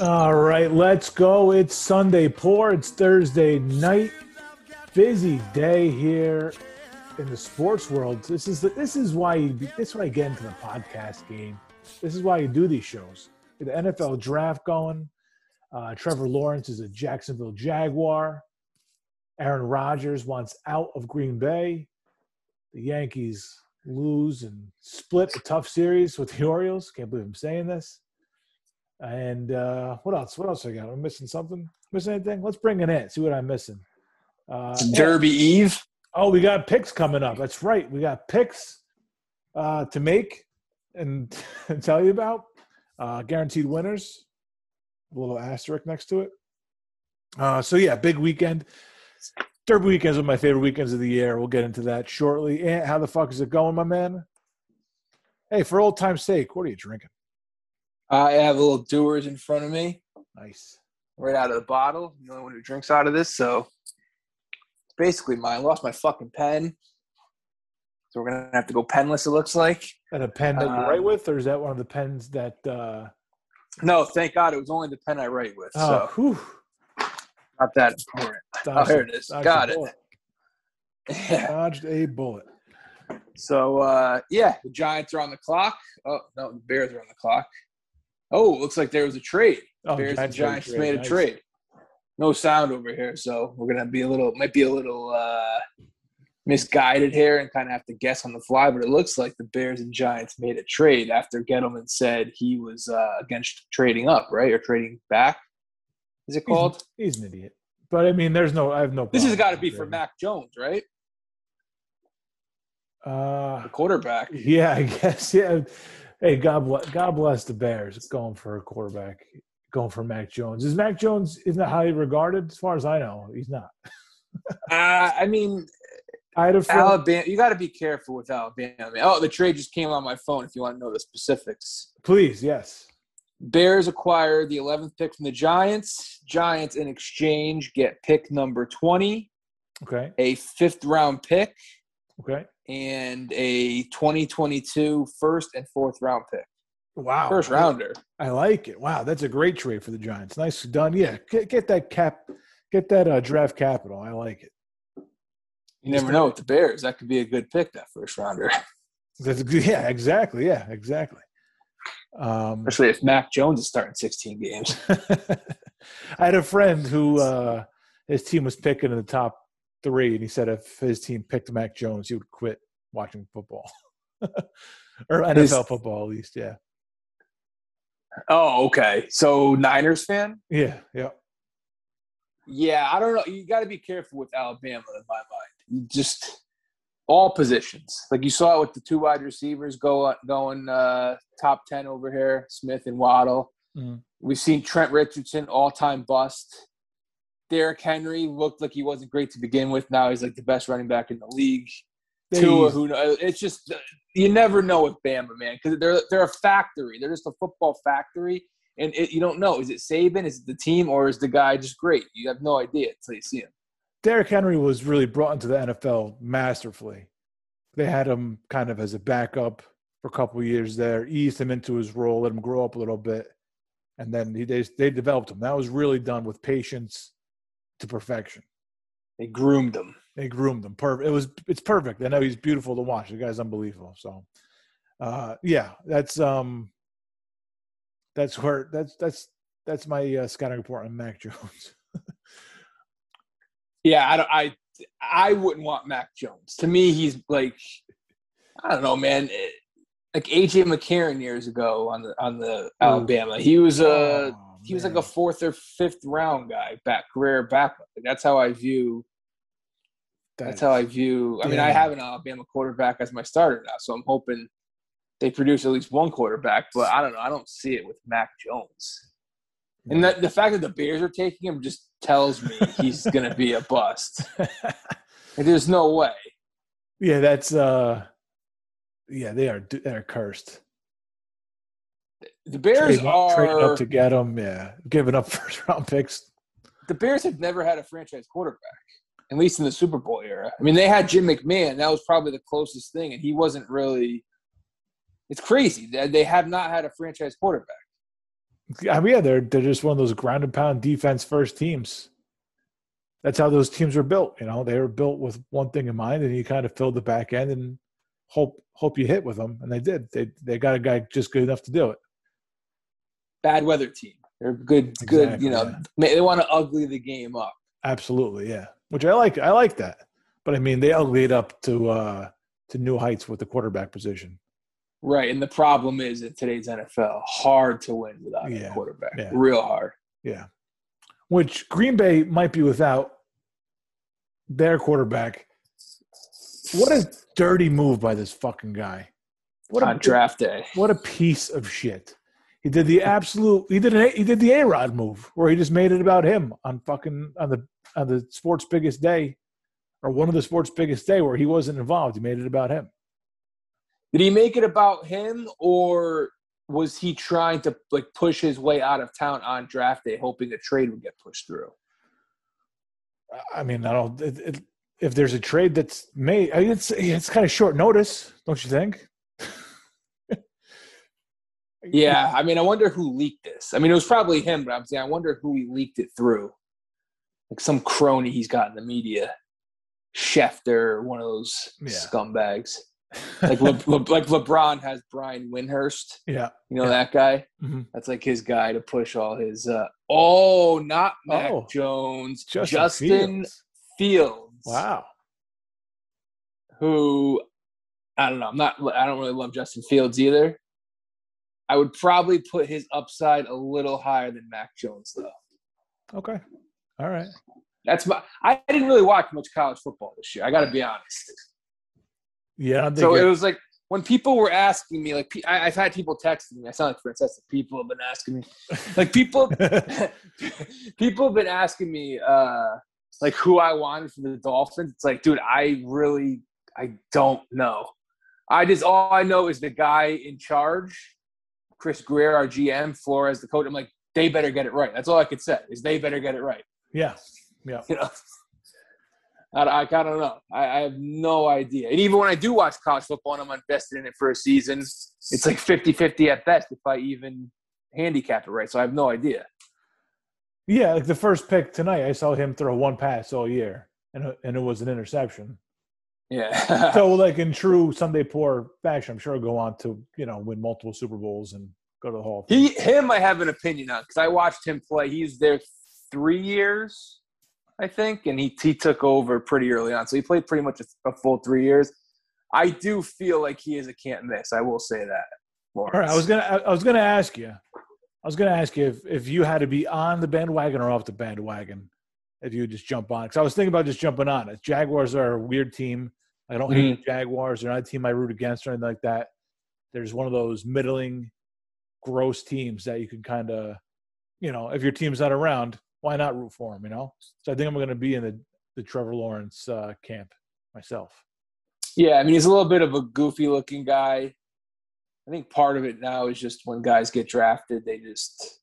All right, let's go. It's Sunday pour. It's Thursday night. Busy day here in the sports world. This is the, this is why you this is why I get into the podcast game. This is why you do these shows. The NFL draft going. Uh, Trevor Lawrence is a Jacksonville Jaguar. Aaron Rodgers wants out of Green Bay. The Yankees lose and split a tough series with the Orioles. Can't believe I'm saying this. And uh, what else? What else I got? I'm missing something? Missing anything? Let's bring it in. See what I'm missing. Uh, Derby Eve. Oh, we got picks coming up. That's right. We got picks uh, to make and, and tell you about. Uh, guaranteed winners. A little asterisk next to it. Uh, so yeah, big weekend. Derby weekends are my favorite weekends of the year. We'll get into that shortly. And how the fuck is it going, my man? Hey, for old time's sake, what are you drinking? I have a little Dewar's in front of me, Nice. right out of the bottle. I'm the only one who drinks out of this, so it's basically mine. I lost my fucking pen, so we're gonna have to go penless. It looks like. And a pen that you Uh, write with, or is that one of the pens that? Uh, No, thank God it was only the pen I write with, oh, so whew, not that important. Oh, dodged here it is. Got it. bullet. Yeah. Dodged a bullet. So uh, yeah, the Giants are on the clock. Oh no, the Bears are on the clock. Oh, looks like there was a trade. Oh, Bears and Giants made a Giants trade. made a Nice. trade. No sound over here, so we're gonna be a little, might be a little uh, misguided here and kind of have to guess on the fly. But it looks like the Bears and Giants made a trade after Gettleman said he was uh, against trading up, right, or trading back. Is it called? He's an idiot. But I mean, there's no. I have no. This has got to be for. Mac Jones, right, Uh, the quarterback. yeah, I guess. Yeah. Hey, God bless. God bless the Bears. Going for a quarterback. Going for Mac Jones. Is Mac Jones is not that highly regarded? As far as I know, he's not. Uh, I mean, I had a friend. Alabama. You got to be careful with Alabama. Oh, the trade just came on my phone. If you want to know the specifics, Please, yes. Bears acquire the 11th pick from the Giants. Giants, in exchange, get pick number 20, Okay. a fifth round pick, Okay. and a 2022 first and fourth round pick. Wow. First rounder. I like it. Wow, that's a great trade for the Giants. Nice done. Yeah, get, get that cap, get that uh, draft capital. I like it. You never know with the Bears. That could be a good pick, that first rounder, That's yeah, exactly. Yeah, exactly. Um, especially if Mac Jones is starting 16 games. I had a friend who uh, his team was picking in the top three, and he said if his team picked Mac Jones, he would quit watching football or NFL His- football, at least. Yeah, Oh, okay. So, Niners fan? yeah, yeah. Yeah, I don't know. You got to be careful with Alabama in my mind. You just all positions, like you saw it with the two wide receivers go going uh, top ten over here, Smith and Waddle. Mhm. We've seen Trent Richardson all time bust. Derrick Henry looked like he wasn't great to begin with. Now he's like the best running back in the league. Tua, who knows? Uh, it's just you never know with Bama, man, because they're they're a factory. They're just a football factory, and it, you don't know is it Saban, is it the team, or is the guy just great? You have no idea until you see him. Derrick Henry was really brought into the NFL masterfully. They had him kind of as a backup for a couple of years there, eased him into his role, let him grow up a little bit, and then he, they they developed him. That was really done with patience to perfection. They groomed him. They groomed him. Perfect. It was it's perfect. I know he's beautiful to watch. The guy's unbelievable. So, uh, yeah, that's um, that's where that's that's that's my uh, scouting report on Mac Jones. Yeah, I don't. I I wouldn't want Mac Jones. To me, he's like I don't know, man. It- like AJ McCarron years ago on the on the Alabama. He was a Oh, he was like a fourth or fifth round guy, back career backup. Like, that's how I view. That's how I view. I mean, I have an Alabama quarterback as my starter now, so I'm hoping they produce at least one quarterback. But I don't know. I don't see it with Mac Jones. And that, the fact that the Bears are taking him just tells me he's going to be a bust. Like, there's no way. yeah, that's uh, yeah, they are they're cursed. The Bears Trading up, trading are up to get them. Yeah, giving up first round picks. the Bears have never had a franchise quarterback, at least in the Super Bowl era. I mean, they had Jim McMahon. That was probably the closest thing, and he wasn't really. It's crazy that they have not had a franchise quarterback. I mean, yeah, they're they're just one of those ground and pound defense first teams. That's how those teams were built. You know, they were built with one thing in mind, and you kind of fill the back end and hope hope you hit with them, and they did. They they got a guy just good enough to do it. Bad weather team. They're good. Exactly, good. You know, yeah. they want to ugly the game up. Absolutely, yeah. Which I like. I like that. But I mean, they ugly it up to uh to new heights with the quarterback position. Right, and the problem is in today's NFL, hard to win without yeah. a quarterback. Yeah. Real hard. Yeah. Which Green Bay might be without their quarterback. What a dirty move by this fucking guy. What On a draft day. What a piece of shit. He did the absolute. He did an, he did the A Rod move where he just made it about him on fucking on the on the sports biggest day, or one of the sports biggest day where he wasn't involved. He made it about him. Did he make it about him, or was he trying to like push his way out of town on draft day, hoping a trade would get pushed through? I mean, I don't. It, it, if there's a trade that's made, I mean, it's it's kind of short notice, don't you think? Yeah, I mean, I wonder who leaked this. I mean, it was probably him, but I'm saying I wonder who he leaked it through. Like some crony he's got in the media, Schefter, one of those yeah. scumbags like Le, Le, like LeBron has Brian Windhorst. Yeah, you know yeah. that guy. Mm-hmm. That's like his guy to push all his. Uh, oh, not Mac oh, Jones, Justin, Justin Fields. Fields. Wow. Who I don't know. I'm not. I don't really love Justin Fields either. I would probably put his upside a little higher than Mac Jones, though. Okay. All right. That's my. I didn't really watch much college football this year. I got to be honest. Yeah. So it was like when people were asking me, like I, have had people texting me. I sound like Princess. People have been asking me, like people, people have been asking me, uh, like who I wanted for the Dolphins. It's like, dude, I really, I don't know. I just all I know is the guy in charge, Chris Grier, our GM, Flores, the coach. I'm like, they better get it right. That's all I could say is they better get it right. Yeah, yeah. You know. I, I, I don't know. I, I, have no idea. And even when I do watch college football and I'm invested in it for a season, it's like 50 50 at best if I even handicap it right. So I have no idea. Yeah, like the first pick tonight, I saw him throw one pass all year, and, and it was an interception. Yeah. so, like in true Sunday poor fashion, I'm sure he'll go on to you know win multiple Super Bowls and go to the Hall. He, him, I have an opinion on because I watched him play. He's there three years I think, and he he took over pretty early on. So he played pretty much a, a full three years. I do feel like he is a can't miss. I will say that. Lawrence. All right, I was gonna I was gonna ask you. I was gonna ask you if, if you had to be on the bandwagon or off the bandwagon, if you would just jump on. Because I was thinking about just jumping on. Jaguars are a weird team. I don't mm-hmm. hate the Jaguars. They're not a team I root against or anything like that. There's one of those middling, gross teams that you can kind of, you know, if your team's not around, why not root for them? You know, so I think I'm going to be in the the Trevor Lawrence uh, camp myself. Yeah, I mean he's a little bit of a goofy looking guy. I think part of it now is just when guys get drafted, they just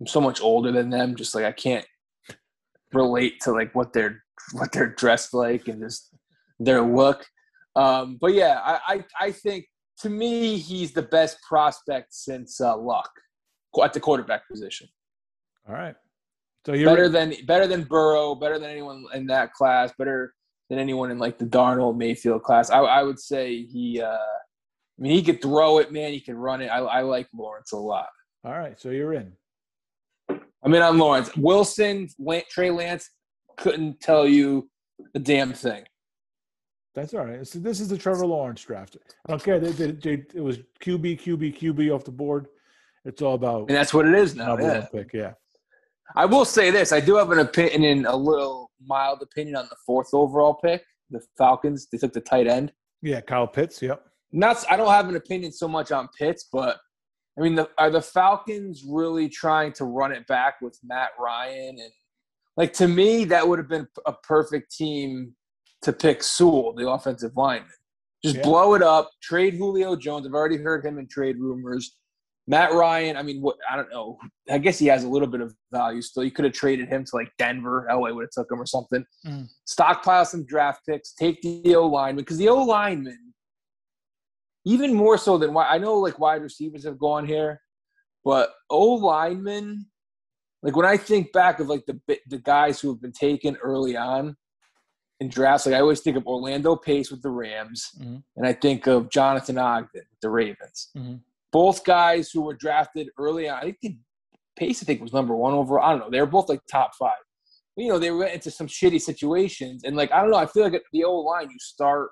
I'm so much older than them. Just like I can't relate to like what they're what they're dressed like and just their look. Um, but yeah, I, I, I think to me he's the best prospect since uh, Luck at the quarterback position. All right. So you're better than better than Burrow, better than anyone in that class, better than anyone in like the Darnold Mayfield class. I, I would say he. Uh, I mean, he could throw it, man. He can run it. I, I like Lawrence a lot. All right, so you're in. I'm in on Lawrence. Wilson, Trey Lance couldn't tell you a damn thing. That's all right. So this is the Trevor Lawrence draft. I don't care. They, they, they, it was QB, QB, QB off the board. It's all about. And that's what it is now. Yeah. Pick. Yeah. I will say this: I do have an opinion, a little mild opinion on the fourth overall pick, the Falcons. They took the tight end. Yeah, Kyle Pitts. Yep. Not. I don't have an opinion so much on Pitts, but I mean, the, are the Falcons really trying to run it back with Matt Ryan and like to me that would have been a perfect team to pick Sewell, the offensive lineman. Just yeah. blow it up, trade Julio Jones. I've already heard him in trade rumors. Matt Ryan, I mean, what I don't know. I guess he has a little bit of value still. You could have traded him to like Denver. LA would have took him or something. Mm. Stockpile some draft picks. Take the O lineman because the O lineman, even more so than why I know like wide receivers have gone here, but O linemen, like when I think back of like the the guys who have been taken early on in drafts, like I always think of Orlando Pace with the Rams, mm-hmm. and I think of Jonathan Ogden with the Ravens. Mm-hmm. Both guys who were drafted early on. I think Pace, I think, was number one overall. I don't know. They were both like top five. You know, they went into some shitty situations, and like I don't know. I feel like at the O line, you start,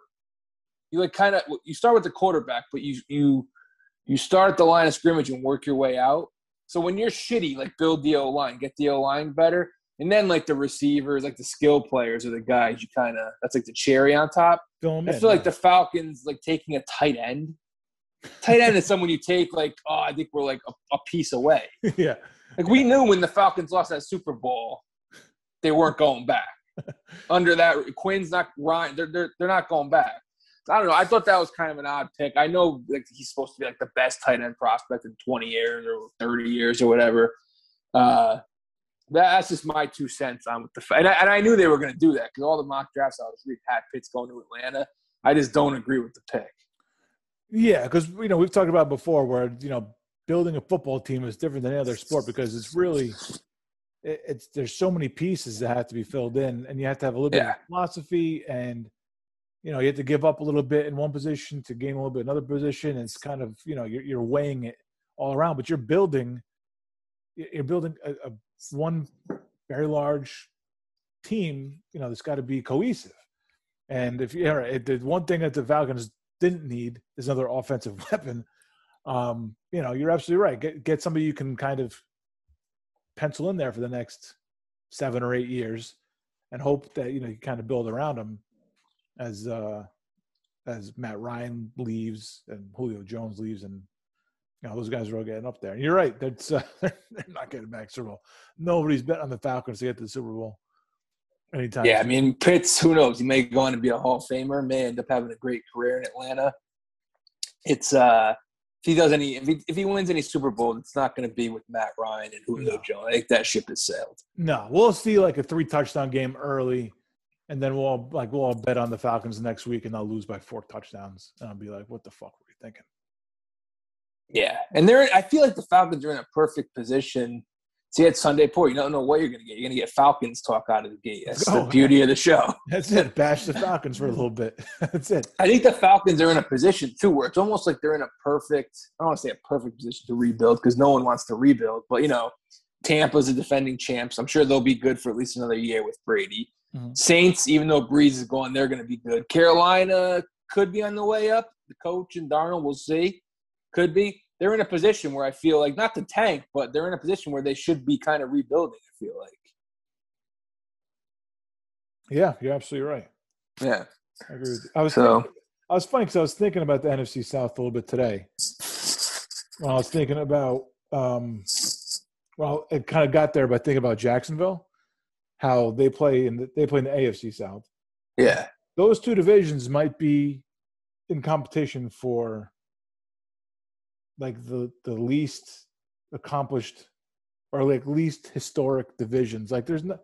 you like kind of you start with the quarterback, but you you you start at the line of scrimmage and work your way out. So when you're shitty, like build the O line, get the O line better, and then like the receivers, like the skill players, are the guys you kind of that's like the cherry on top. I feel in, like the Falcons like taking a tight end. Tight end is someone you take like oh I think we're like a, a piece away. yeah, like we knew when the Falcons lost that Super Bowl, they weren't going back. Under that, Quinn's not Ryan. They're they're they're not going back. I don't know. I thought that was kind of an odd pick. I know like he's supposed to be like the best tight end prospect in 20 years or 30 years or whatever. Uh, that's just my two cents on with the and I, and I knew they were going to do that because all the mock drafts I was reading had Pitts going to Atlanta. I just don't agree with the pick. Yeah, because you know we've talked about before where you know building a football team is different than any other sport because it's really it, it's there's so many pieces that have to be filled in, and you have to have a little yeah. bit of philosophy and you know you have to give up a little bit in one position to gain a little bit in another position. It's kind of you know you're, you're weighing it all around, but you're building you're building a, a one very large team. You know, that's got to be cohesive. And if you know, the one thing that the Falcons didn't need is another offensive weapon. Um, you know, you're absolutely right. Get get somebody you can kind of pencil in there for the next seven or eight years, and hope that you know you kind of build around them as uh, as Matt Ryan leaves and Julio Jones leaves, and you know those guys are all getting up there. And you're right, that's uh, they're not getting back Super Bowl. Nobody's bet on the Falcons to get to the Super Bowl anytime. Yeah, soon. I mean Pitts, who knows? He may go on to be a Hall of Famer, may end up having a great career in Atlanta. It's uh if he does any if he, if he wins any Super Bowl, it's not going to be with Matt Ryan and Julio no. Jones. I think that ship has sailed. No, we'll see like a three touchdown game early and then we'll all, like we'll all bet on the Falcons next week, and they'll lose by four touchdowns, and I'll be like, "What the fuck were you thinking?" Yeah, and they're. I feel like the Falcons are in a perfect position. See, at Sunday Port, you don't know what you're going to get. You're going to get Falcons talk out of the gate. That's oh, the beauty of the show. That's it. Bash the Falcons for a little bit. That's it. I think the Falcons are in a position too where it's almost like they're in a perfect. I don't want to say a perfect position to rebuild because no one wants to rebuild, but you know, Tampa's a defending champs. I'm sure they'll be good for at least another year with Brady. Mm-hmm. Saints, even though Brees is gone, they're going to be good. Carolina could be on the way up. The coach and Darnold, we'll see. Could be. They're in a position where I feel like not to tank, but they're in a position where they should be kind of rebuilding. I feel like. Yeah, you're absolutely right. Yeah, I agree with you. I was so. Thinking, I was funny because I was thinking about the NFC South a little bit today. Well, I was thinking about, um, well, it kind of got there by thinking about Jacksonville how they play in the, they play in the AFC South. Yeah, those two divisions might be in competition for like the the least accomplished or like least historic divisions. Like there's no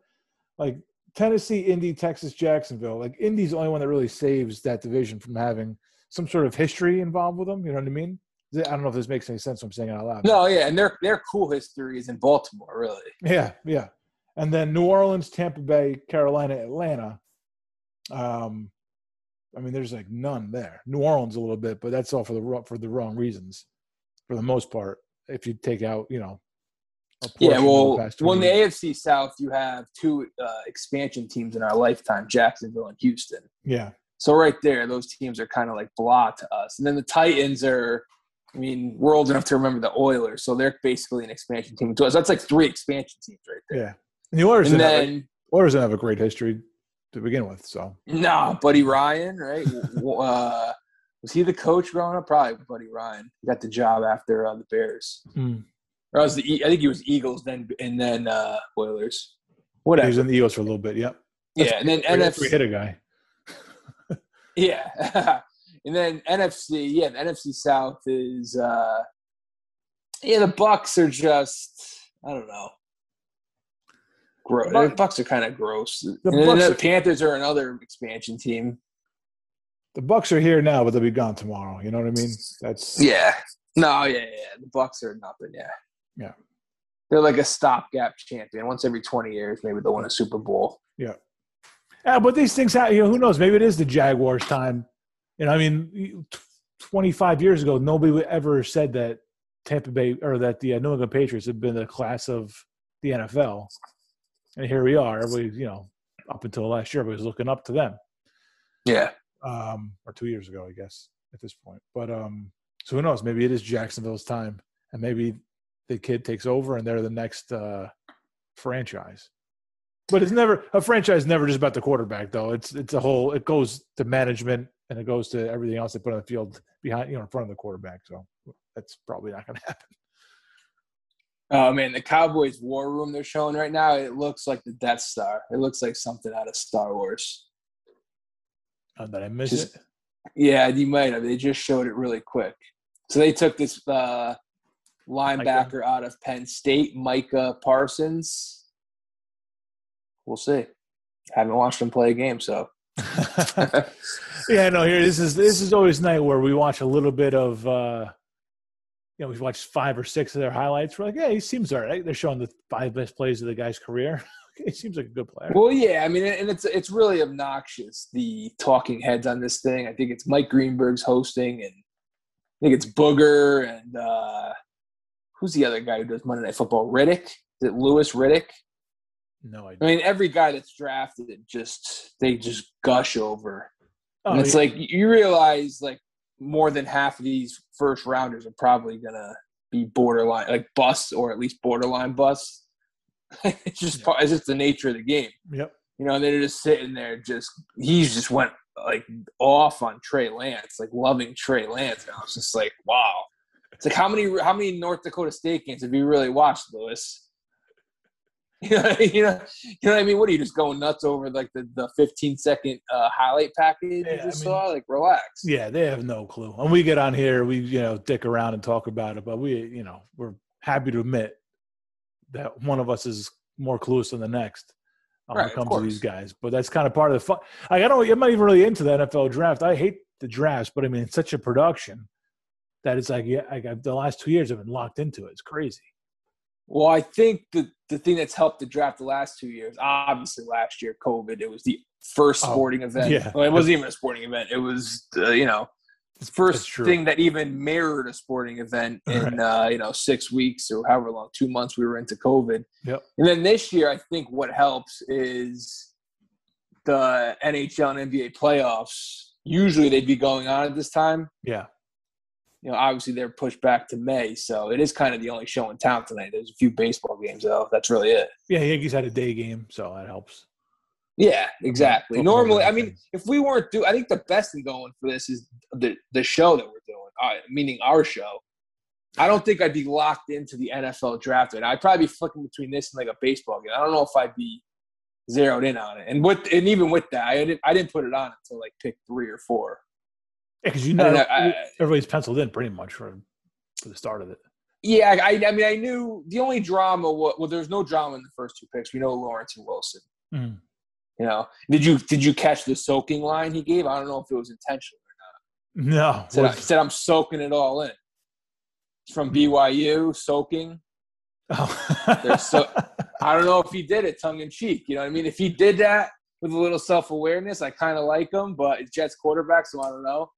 like Tennessee, Indy, Texas, Jacksonville. Like Indy's the only one that really saves that division from having some sort of history involved with them. You know what I mean? I don't know if this makes any sense. I'm saying it out loud. No, yeah, and their their cool history is in Baltimore, really. Yeah, yeah and then New Orleans, Tampa Bay, Carolina, Atlanta. Um, I mean, there's like none there. New Orleans a little bit, but that's all for the for the wrong reasons, for the most part. If you take out, you know, yeah. Well, when the AFC South, you have two uh, expansion teams in our lifetime: Jacksonville and Houston. Yeah. So right there, those teams are kind of like blah to us, and then the Titans are. I mean, we're old enough to remember the Oilers, so they're basically an expansion team to us. That's like three expansion teams right there. Yeah. The Oilers, and then, Oilers didn't have a great history to begin with. So no, Buddy Ryan, right? uh, was he the coach growing up? Probably Buddy Ryan. He got the job after uh, the Bears. Mm. Or was the I think he was Eagles then, and then uh, Oilers. Whatever. He was in the Eagles for a little bit. Yep. That's yeah, and then NFC hit a guy. yeah, and then NFC. Yeah, the NFC South is. uh Yeah, the Bucs are just. I don't know. Gross. The, Bucs are kind of gross. The, the Panthers are another expansion team. The Bucs are here now, but they'll be gone tomorrow. You know what I mean? That's yeah. No, yeah, yeah. The Bucs are nothing. Yeah. Yeah. They're like a stopgap champion. Once every 20 years, maybe they'll win a Super Bowl. Yeah. Yeah, but these things happen. You know, who knows? Maybe it is the Jaguars' time. You know, I mean, 25 years ago, nobody would ever said that Tampa Bay or that the uh, New England Patriots had been the class of the NFL. And here we are. Everybody, you know, up until last year, everybody was looking up to them. Yeah. Um, or two years ago, I guess, at this point. But um, so who knows? Maybe it is Jacksonville's time, and maybe the kid takes over and they're the next uh, franchise. But it's never a franchise. Never just about the quarterback, though. It's it's a whole. It goes to management and it goes to everything else they put on the field behind, you know, in front of the quarterback. So that's probably not going to happen. Oh man, the Cowboys war room they're showing right now, it looks like the Death Star. It looks like something out of Star Wars. Oh, did I miss Just- it? Yeah, you might have. They just showed it really quick. So they took this uh, linebacker out of Penn State, Micah Parsons. We'll see. Haven't watched him play a game, so yeah, no. Here, this is this is always night where we watch a little bit of. uh you know, we've watched five or six of their highlights. We're like, yeah, he seems all right. They're showing the five best plays of the guy's career. he seems like a good player. Well, yeah, I mean, and it's it's really obnoxious the talking heads on this thing. I think it's Mike Greenberg's hosting, and I think it's Booger and uh, who's the other guy who does Monday Night Football? Riddick. Is it Louis Riddick? no idea. I mean, every guy that's drafted, just they just gush over. Oh, and it's yeah. like you realize like more than half of these first rounders are probably gonna be borderline like bust or at least borderline busts. it's just Yeah. part- it's just the nature of the game. Yep. You know, they're just sitting there just he's just went like off on Trey Lance, like loving Trey Lance. And I was just like, wow. It's like how many how many North Dakota State games have you really watched, Louis? You know, you know, you know what I mean? What are you just going nuts over like the, the 15 second uh, highlight package Yeah, you just I mean- saw? Like, relax. Yeah, they have no clue. And we get on here, we you know dick around and talk about it, but we you know we're happy to admit that one of us is more clueless than the next when Right, it of comes to these guys. But that's kind of part of the fun. Like, I don't, I'm not even really into the NFL draft. I hate the drafts, but I mean it's such a production that it's like yeah, like I've, the last two years I've been locked into it. It's crazy. Well, I think the, the thing that's helped the draft the last two years, obviously last year, COVID, it was the first Oh, sporting event. yeah. Well, it wasn't even a sporting event. It was, uh, you know, first thing that even mirrored a sporting event in, uh, you know, six weeks or however long, two months we were into COVID. Yep. And then this year, I think what helps is the NHL and NBA playoffs. Usually they'd be going on at this time. Yeah, You know, obviously they're pushed back to May, so it is kind of the only show in town tonight. There's a few baseball games though. That's really it. yeah. Yankees had a day game, so that helps. Yeah, exactly. Football Normally, I mean, if we weren't do, I think the best thing going for this is the the show that we're doing, uh, meaning our show. I don't think I'd be locked into the NFL draft. And I'd probably be flicking between this and like a baseball game. I don't know if I'd be zeroed in on it. And with and even with that, I didn't I didn't put it on until like pick three or four. Yeah, because you know know, I- everybody's penciled in pretty much for for the start of it. Yeah, I, I mean, I knew the only drama. Was, well, there's no drama in the first two picks. We know Lawrence and Wilson. Mhm. You know, did you did you catch the soaking line he gave? I don't know if it was intentional. Or not. No, He said, he said I'm soaking it all in. It's from BYU, soaking. oh. So- I don't know if he did it tongue in cheek. You know what I mean? If he did that with a little self awareness, I kind of like him, but it's Jets quarterback, so I don't know.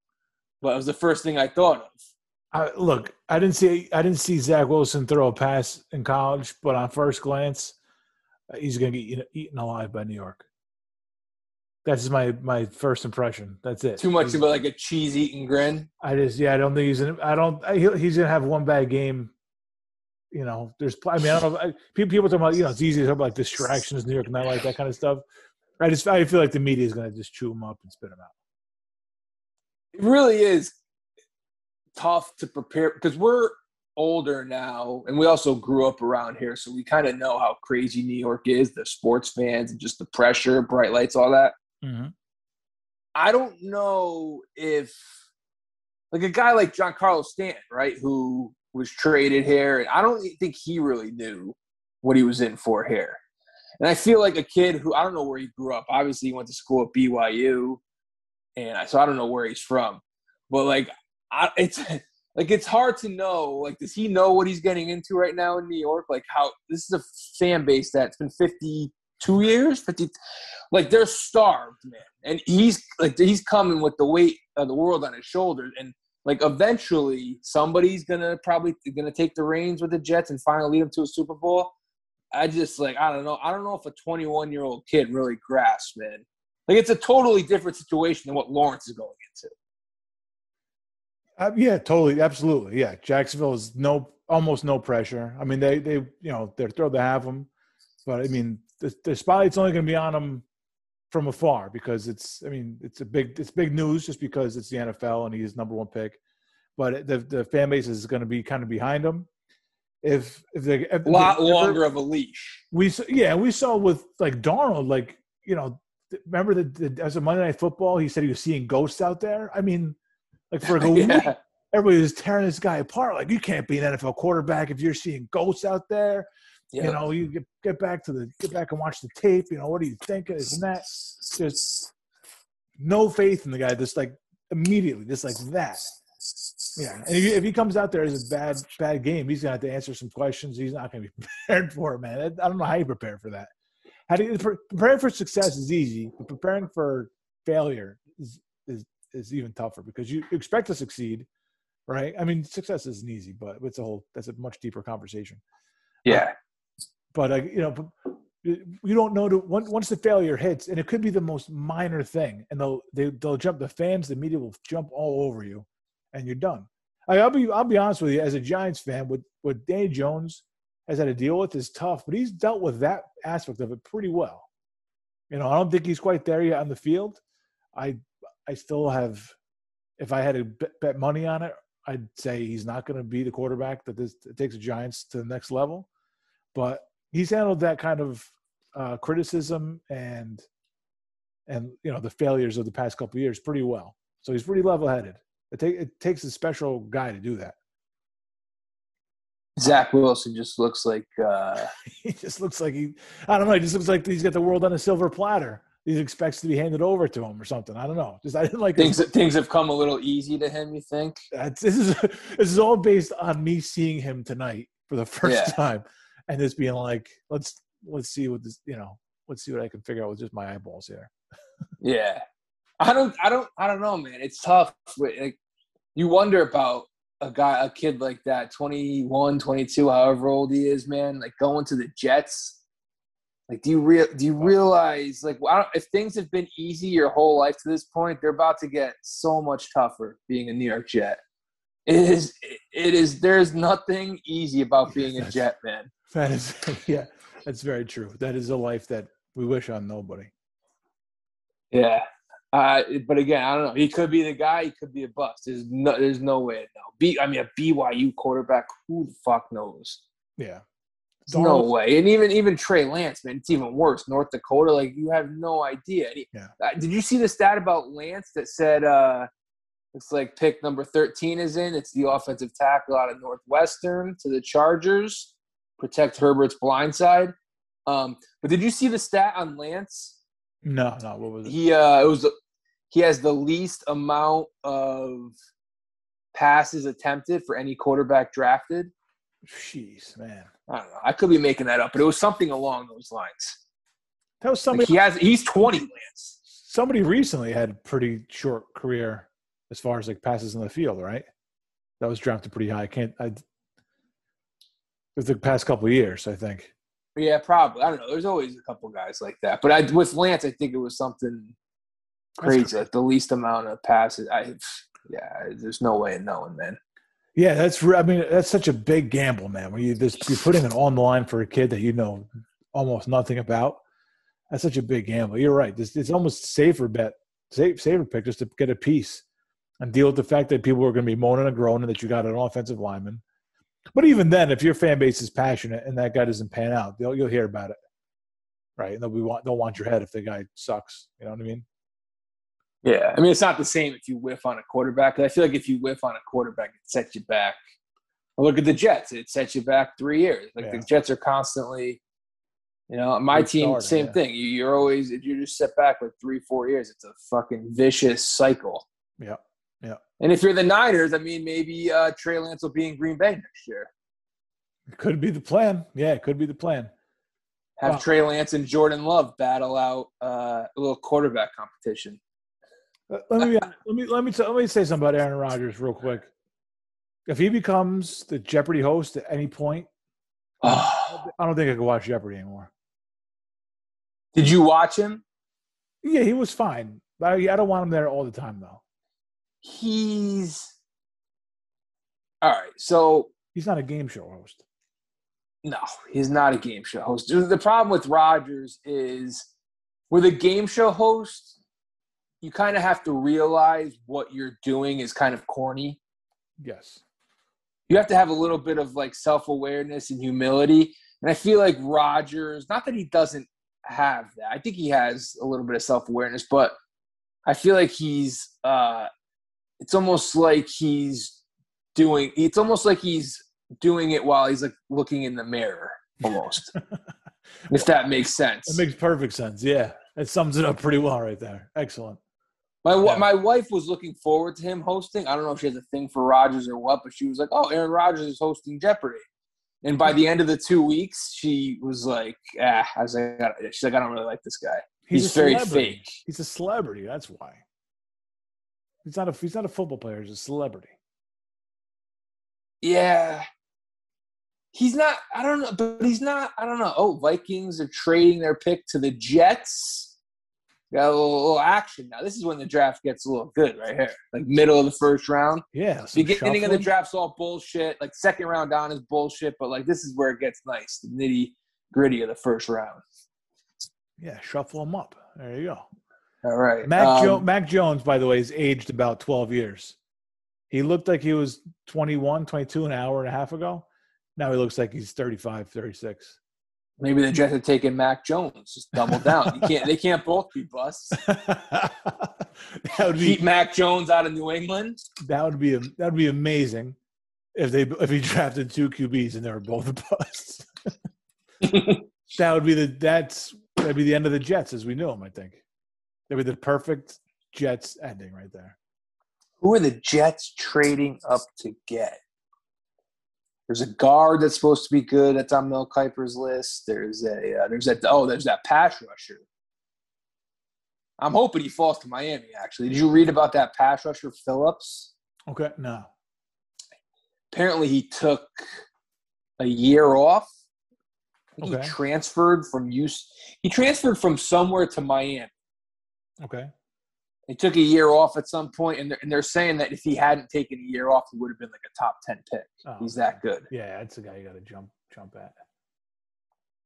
But it was the first thing I thought of. I, look, I didn't see I didn't see Zach Wilson throw a pass in college, but on first glance, uh, he's going to get eaten alive by New York. That's my my first impression. That's it. Too much He's- of a, like a cheese eating grin. I just yeah, I don't think he's in. I don't. I, he's to have one bad game. You know, there's. I mean, I don't know. I, people people talk about you know it's easy to talk about like distractions, New York nightlife, that kind of stuff. I just I feel like the media is going to just chew him up and spit him out. It really is tough to prepare because we're older now and we also grew up around here so we kind of know how crazy new york is the sports fans and just the pressure bright lights all that Mm-hmm. i don't know if like a guy like Giancarlo stanton right who was traded here and i don't think he really knew what he was in for here and i feel like a kid who i don't know where he grew up obviously he went to school at byu and I, so i don't know where he's from but like I, it's like it's hard to know. Like, does he know what he's getting into right now in New York? Like, how this is a fan base that's been 52 years, 50. Like, they're starved, man, and he's like he's coming with the weight of the world on his shoulders, and like eventually somebody's gonna probably gonna take the reins with the Jets and finally lead them to a Super Bowl. I just like I don't know. I don't know if a 21 year old kid really grasps, man. Like it's a totally different situation than what Lawrence is going into. Uh, yeah, totally, absolutely. Yeah, Jacksonville is no almost no pressure. I mean, they they you know they're thrilled to have him, but I mean the, the spotlight's only going to be on him from afar because it's I mean it's a big it's big news just because it's the NFL and he's number one pick, but the the fan base is going to be kind of behind him. If if they a lot longer of a leash, we yeah we saw with like Darnold like you know remember the, as a Monday Night Football he said he was seeing ghosts out there. I mean like for a yeah. everybody was tearing this guy apart. Like you can't be an NFL quarterback if you're seeing ghosts out there. You know, you get get back to the get back and watch the tape. You know, what are you thinking? Isn't that just no faith in the guy? Just like immediately, just like that. Yeah, and if he, if he comes out there as a bad bad game, he's gonna have to answer some questions. He's not gonna be prepared for it, man. I don't know how you prepare for that. How do you preparing for success is easy, but preparing for failure is is is even tougher because you expect to succeed, right? I mean, success isn't easy, but it's a whole that's a much deeper conversation. Yeah, but uh, you know, you don't know to once the failure hits, and it could be the most minor thing, and they'll they, they'll jump. The fans, the media will jump all over you, and you're done. I, I'll be I'll be honest with you, as a Giants fan, what what Danny Jones has had to deal with is tough, but he's dealt with that aspect of it pretty well. You know, I don't think he's quite there yet on the field. I I still have, if I had to bet money on it, I'd say he's not going to be the quarterback that this that takes the Giants to the next level. But he's handled that kind of uh, criticism and and you know the failures of the past couple years pretty well. So he's pretty level-headed. It, take, it takes a special guy to do that. Zach Wilson just looks like uh... he just looks like he. I don't know. He just looks like he's got the world on a silver platter he expects to be handed over to him or something. I don't know. Just I didn't like things. His, things have come a little easy to him. You think? That's, this is this is all based on me seeing him tonight for the first yeah. time, and just being like, let's let's see what this you know let's see what I can figure out with just my eyeballs here. yeah, I don't I don't I don't know, man. It's tough. Like, you wonder about a guy, a kid like that, 21, 22, however old he is, man. Like going to the Jets like, do you real do you realize like if things have been easy your whole life to this point, they're about to get so much tougher being a New York Jet. It is it is there's nothing easy about being a Jet, man. That is yeah, that's very true. That is a life that we wish on nobody. Yeah. Uh, but again, I don't know. He could be the guy. He could be a bust. There's no, there's no way to know. B, I mean, a BYU quarterback. Who the fuck knows? Yeah, no way. And even even Trey Lance, man, it's even worse. North Dakota, like you have no idea. He, yeah. Uh, did you see the stat about Lance that said uh it's like pick number 13 is in. It's the offensive tackle out of Northwestern to the Chargers. Protect Herbert's blind side. Um, but did you see the stat on Lance? No, no. What was it? He uh it was he has the least amount of passes attempted for any quarterback drafted. Jeez, man. I don't know. I could be making that up, but it was something along those lines. That was somebody. Like he has. He's twenty, Lance. Somebody recently had a pretty short career as far as like passes in the field, right? That was drafted pretty high. I can't. I. With the past couple years, I think. Yeah, probably. I don't know. There's always a couple guys like that, but I with Lance, I think it was something crazy, like the least amount of passes. I, yeah, there's no way of knowing, man. Yeah, that's. I mean, that's such a big gamble, man. When you just you're putting it on the line for a kid that you know almost nothing about. That's such a big gamble. You're right. It's, it's almost safer bet, safe, safer pick just to get a piece and deal with the fact that people are going to be moaning and groaning that you got an offensive lineman. But even then, if your fan base is passionate and that guy doesn't pan out, you'll hear about it, right? And they'll be they'll want your head if the guy sucks. You know what I mean? Yeah, I mean it's not the same if you whiff on a quarterback. I feel like if you whiff on a quarterback, it sets you back. look at the Jets; it sets you back three years. Like yeah. the Jets are constantly, you know, my team, same yeah. thing. You, you're always if you just set back like three, four years, it's a fucking vicious cycle. Yeah, Yeah. And if you're the Niners, I mean, maybe uh, Trey Lance will be in Green Bay next year. Could be the plan. Yeah, it could be the plan. Have Wow. Trey Lance and Jordan Love battle out uh, a little quarterback competition. Uh, Let me let me let me let me say something about Aaron Rodgers real quick. If he becomes the Jeopardy host at any point, Oh. I don't think I could watch Jeopardy anymore. Did you watch him? Yeah, he was fine, I, I don't want him there all the time though. He's all right. So He's not a game show host. No, he's not a game show host. The problem with Rodgers is with a game show host, you kind of have to realize what you're doing is kind of corny. Yes. You have to have a little bit of like self awareness and humility. And I feel like Rodgers, not that he doesn't have that, I think he has a little bit of self awareness, but I feel like he's, uh, it's almost like he's doing, it's almost like he's doing it while he's like looking in the mirror almost if that makes sense it makes perfect sense. Yeah, it sums it up pretty well right there. Excellent. my, yeah. my wife was looking forward to him hosting i don't know if she has a thing for rodgers or what but she was like oh aaron Rodgers is hosting jeopardy and by the end of the two weeks she was like ah i was like she's like i don't really like this guy he's, a very celebrity. fake He's a celebrity. That's why. He's not a he's not a football player. He's a celebrity. yeah he's not i don't know but he's not i don't know oh vikings are trading their pick to the jets got a little, little action now this is when the draft gets a little good right here like middle of the first round Yeah. beginning of the shuffling. draft's all bullshit. Like second round down is bullshit, but like this is where it gets nice, the nitty gritty of the first round. Yeah, shuffle them up. There you go. All right, Mac, um, jo- Mac Jones, by the way, is aged about 12 years. He looked like he was 21, 22 an hour and a half ago. Now he looks like he's 35, 36. maybe the Jets are taken Mac Jones. Just double down. You can't. They can't both be busts. that would Keep be Mac Jones out of New England. that would be that would be amazing if they if he drafted two QBs and they were both busts. that would be the that's that'd be the end of the Jets as we knew them. I think that'd be the perfect Jets ending right there. Who are the Jets trading up to get? There's a guard that's supposed to be good. That's on Mel Kiper's list. There's a uh, there's that oh there's that pass rusher. I'm hoping he falls to Miami. Actually, did you read about that pass rusher Phillips? Okay, no, Apparently, he took a year off. Okay. He transferred from use. He transferred from somewhere to Miami. Okay, He took a year off at some point, and they're, and they're saying that if he hadn't taken a year off, he would have been like a top ten pick. Oh, He's that good. Yeah, that's the guy you got to jump jump at.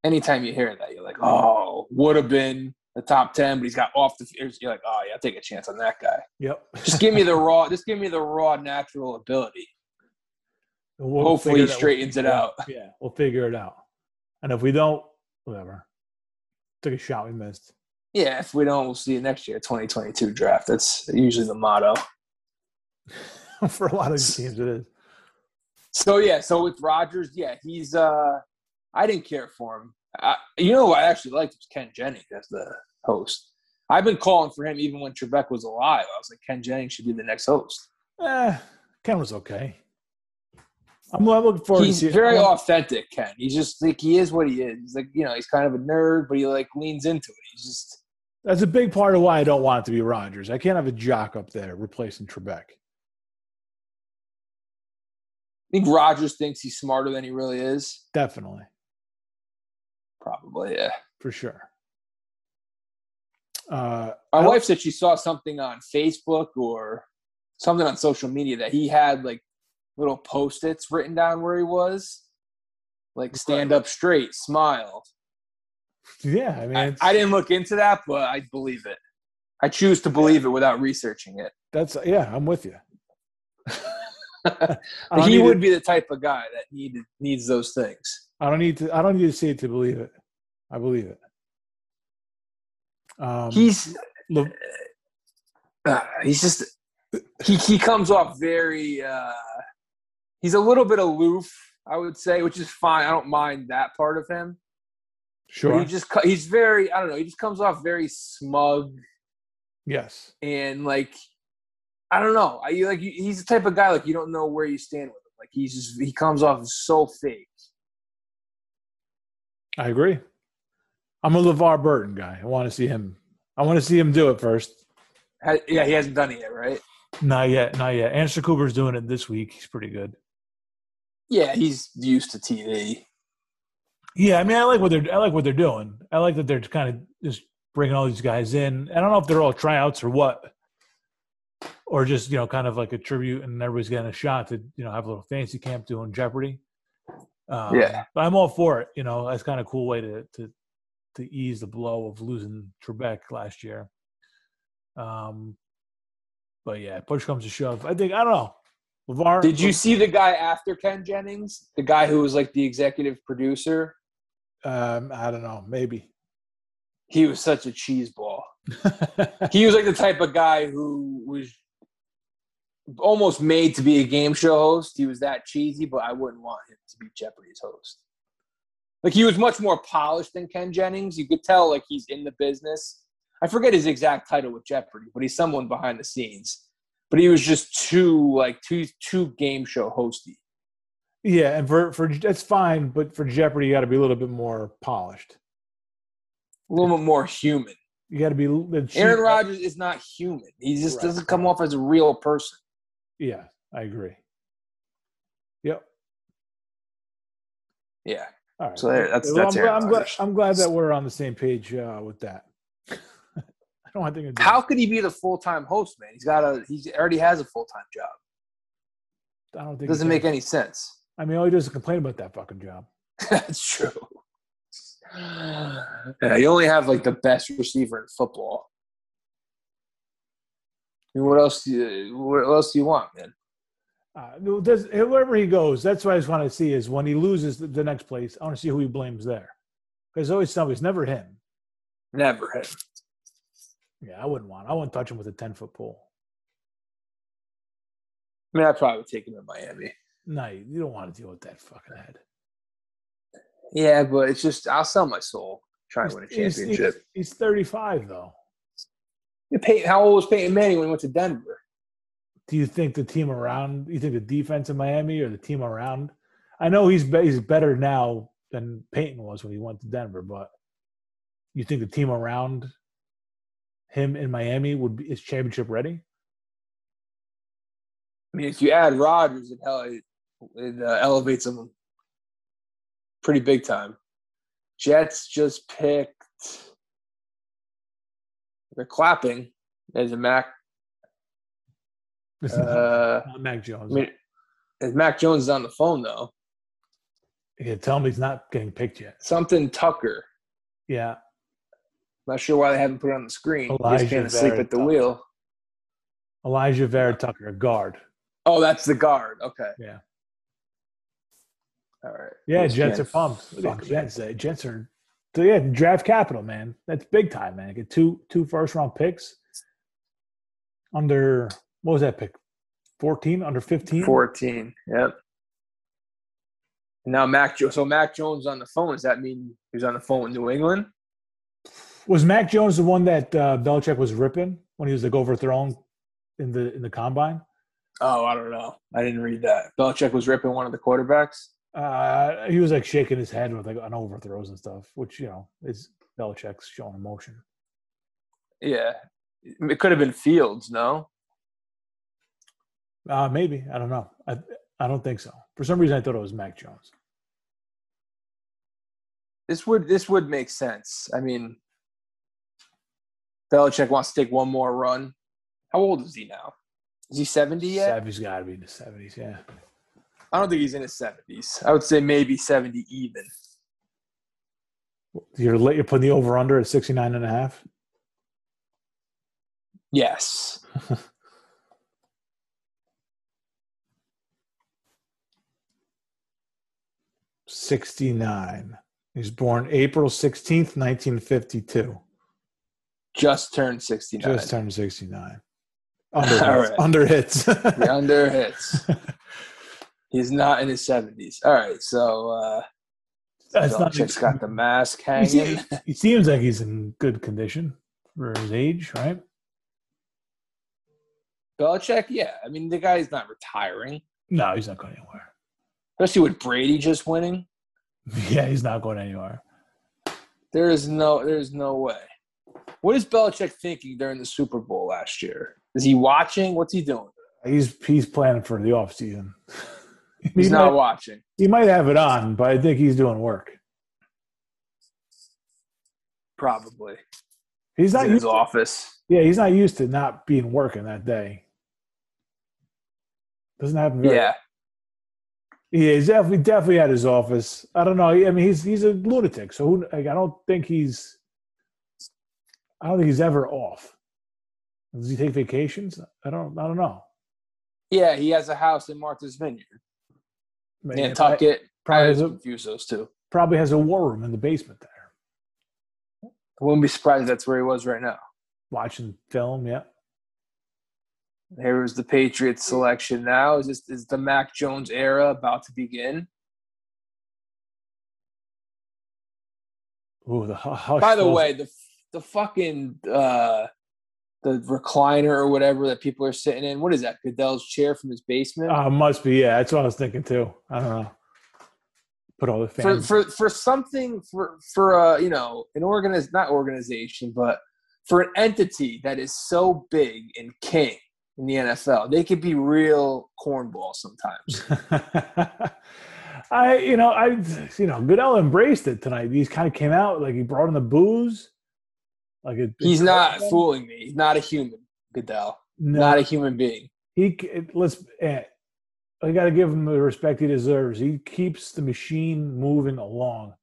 anytime you hear that, you're like, oh, would have been the top ten, but he's got off the field. You're like, oh yeah, I'll take a chance on that guy. Yep. Just give me the raw, just give me the raw natural ability. We'll Hopefully he straightens it out. Yeah, we'll figure it out. And if we don't, whatever. Took a shot we missed. Yeah, if we don't, we'll see you next year, 2022 draft. That's usually the motto. For a lot of teams, it is. So yeah, so with Rodgers, yeah, he's. uh I didn't care for him. I, you know, who I actually liked was Ken Jennings as the host. I've been calling for him even when Trebek was alive. I was like, Ken Jennings should be the next host. Eh, Ken was okay. I'm, looking forward he's very authentic, Ken. He's just like he is what he is. He's like you know, he's kind of a nerd, but he like leans into it. He's just That's a big part of why I don't want it to be Rodgers. I can't have a jock up there replacing Trebek. I think Rodgers thinks he's smarter than he really is. Definitely, Probably, yeah. for sure. Uh, My wife said she saw something on Facebook or something on social media that he had like little post-its written down where he was, like stand up straight, smile. yeah, I mean, I, I didn't look into that, but I believe it. I choose to believe it without researching it. That's yeah, I'm with you. He would to- be the type of guy that needed needs those things. I don't need to. I don't need to see it to believe it. I believe it. Um, He's Le- uh, he's just he he comes off very uh he's a little bit aloof i would say which is fine i don't mind that part of him but sure. he just he's very i don't know he just comes off very smug yes. and like I don't know. I like he's the type of guy like you don't know where you stand with him. Like he's just he comes off so fake. I agree. I'm a LeVar Burton guy. I want to see him. I want to see him do it first. Yeah, he hasn't done it yet, right? Not yet. Not yet. Anderson Cooper's doing it this week. He's pretty good. Yeah, he's used to TV. Yeah, I mean, I like what they're. I like what they're doing. I like that they're kind of just bringing all these guys in. I don't know if they're all tryouts or what, or just you know, kind of like a tribute, and everybody's getting a shot to you know have a little fancy camp doing Jeopardy. Um, Yeah. but I'm all for it. You know, that's kind of a cool way to to to ease the blow of losing Trebek last year. Um, but yeah, push comes to shove. I think I don't know. LeVar, Did you see the guy after Ken Jennings? The guy who was like the executive producer? Um, I don't know. Maybe. He was such a cheese ball. He was like the type of guy who was almost made to be a game show host. He was that cheesy, but I wouldn't want him to be Jeopardy's host. Like he was much more polished than Ken Jennings. You could tell like he's in the business. I forget his exact title with Jeopardy, but he's someone behind the scenes. But he was just too like too too game show hosty. Yeah, and for for that's fine, but for Jeopardy, you got to be a little bit more polished. A little bit more human. You got to be. Aaron Rodgers is not human. He just Right. doesn't come off as a real person. Yeah, I agree. Yep. Yeah. All right. So there- that's- Well, that's I'm, glad, I'm glad. I'm glad that we're on the same page uh, with that. I don't think. it'd How could he be the full time host, man? He's got a he already has a full time job. I don't think It doesn't make any sense. I mean, all he does is complain about that fucking job. That's true. Yeah, you only have like the best receiver in football. I mean, what else do you what else do you want, man? Uh, does, wherever he goes, that's what I just want to see is when he loses the, the next place. I want to see who he blames there, because always somebody. It's never him. Never him. Yeah, I wouldn't want. I wouldn't touch him with a ten foot pole. I mean, I probably would take him to Miami. No, you don't want to deal with that fucking head. Yeah, but it's just I'll sell my soul trying to win a championship. He's, he's 35 though. Yeah, Pey- How old was Peyton Manning when he went to Denver? Do you think the team around? You think the defense in Miami or the team around? I know he's be, he's better now than Peyton was when he went to Denver, but you think the team around him in Miami would be is championship ready? I mean, if you add Rodgers, it, it, it uh, elevates him pretty big time. Jets just picked. They're clapping. There's a Mac. It's Uh, not Mac Jones. I mean, Mac Jones is on the phone though. yeah, tell him he's not getting picked yet. Something Tucker. Yeah, Not sure why they haven't put it on the screen. Alijah He's can't sleep at the Tucker. wheel. Alijah Vera Tucker, guard. Oh, that's the guard. Okay. Yeah. All right. Yeah, These Jets are pumped. Fuck Jets. uh, Jets are so yeah, draft capital, man. That's big time, man. Get two two first round picks under what was that pick? Fourteen under fifteen. 14. Yep. Now Mac Jo- so Mac Jones on the phone. Does that mean he's on the phone with New England? Was Mac Jones the one that uh, Belichick was ripping when he was like overthrown in the in the combine? Oh, I don't know. I didn't read that. Belichick was ripping one of the quarterbacks. Uh, he was like shaking his head with like on overthrows and stuff, which you know is Belichick's showing emotion. Yeah. It could have been Fields, no? Uh, maybe I don't know. I I don't think so. For some reason, I thought it was Mac Jones. This would this would make sense. I mean Belichick wants to take one more run. How old is he now? Is he 70 yet? He's got to be in the seventies. Yeah. I don't think he's in his 70s. I would say maybe 70 even. You're. You're putting the over under at 69 and a half. Yes. 69. He's born April 16th, 1952. Just turned 69. Just turned 69. Under hits. Right. Under hits. The under hits. He's not in his 70s. All right, so uh That's not Belichick's got the mask hanging. he seems like he's in good condition for his age, right? Belichick, yeah. I mean, the guy's not retiring, No, he's not going anywhere. especially with Brady just winning. Yeah, he's not going anywhere. There is no, there's no way. What is Belichick thinking during the Super Bowl last year? Is he watching? What's he doing? He's he's planning for the off season. He's he, not might, watching. he might have it on, but I think he's doing work. Probably. He's He's not in his to, office. yeah, he's not used to not being working that day. Doesn't happen very Yeah. Yeah, he's definitely definitely at his office. I don't know. I mean, he's he's a lunatic, so who, like, I don't think he's. I don't think he's ever off. Does he take vacations? I don't. I don't know. Yeah, he has a house in Martha's Vineyard. Maybe- Nantucket. probably I has, a, confuse those two. probably has a war room in the basement there, I wouldn't be surprised if that's where he was right now. watching film. Yeah, Here is the Patriots selection now. Is this is the Mac Jones era about to begin? Ooh, the hu- hush. By the way, the the fucking uh the recliner or whatever that people are sitting in. What is that? Goodell's chair from his basement. uh, must be. Yeah, that's what I was thinking too. I don't know. Put all the for fans. for for something for for uh you know an organiz not organization but for an entity that is so big and king in the NFL, they could be real cornball sometimes. I, you know, I, you know, Goodell embraced it tonight. He kind of came out like he brought in the booze. Like He's not fooling me. He's not a human, Goodell. No, Not a human being. he. Let's. Eh, I got to give him the respect he deserves. He keeps the machine moving along,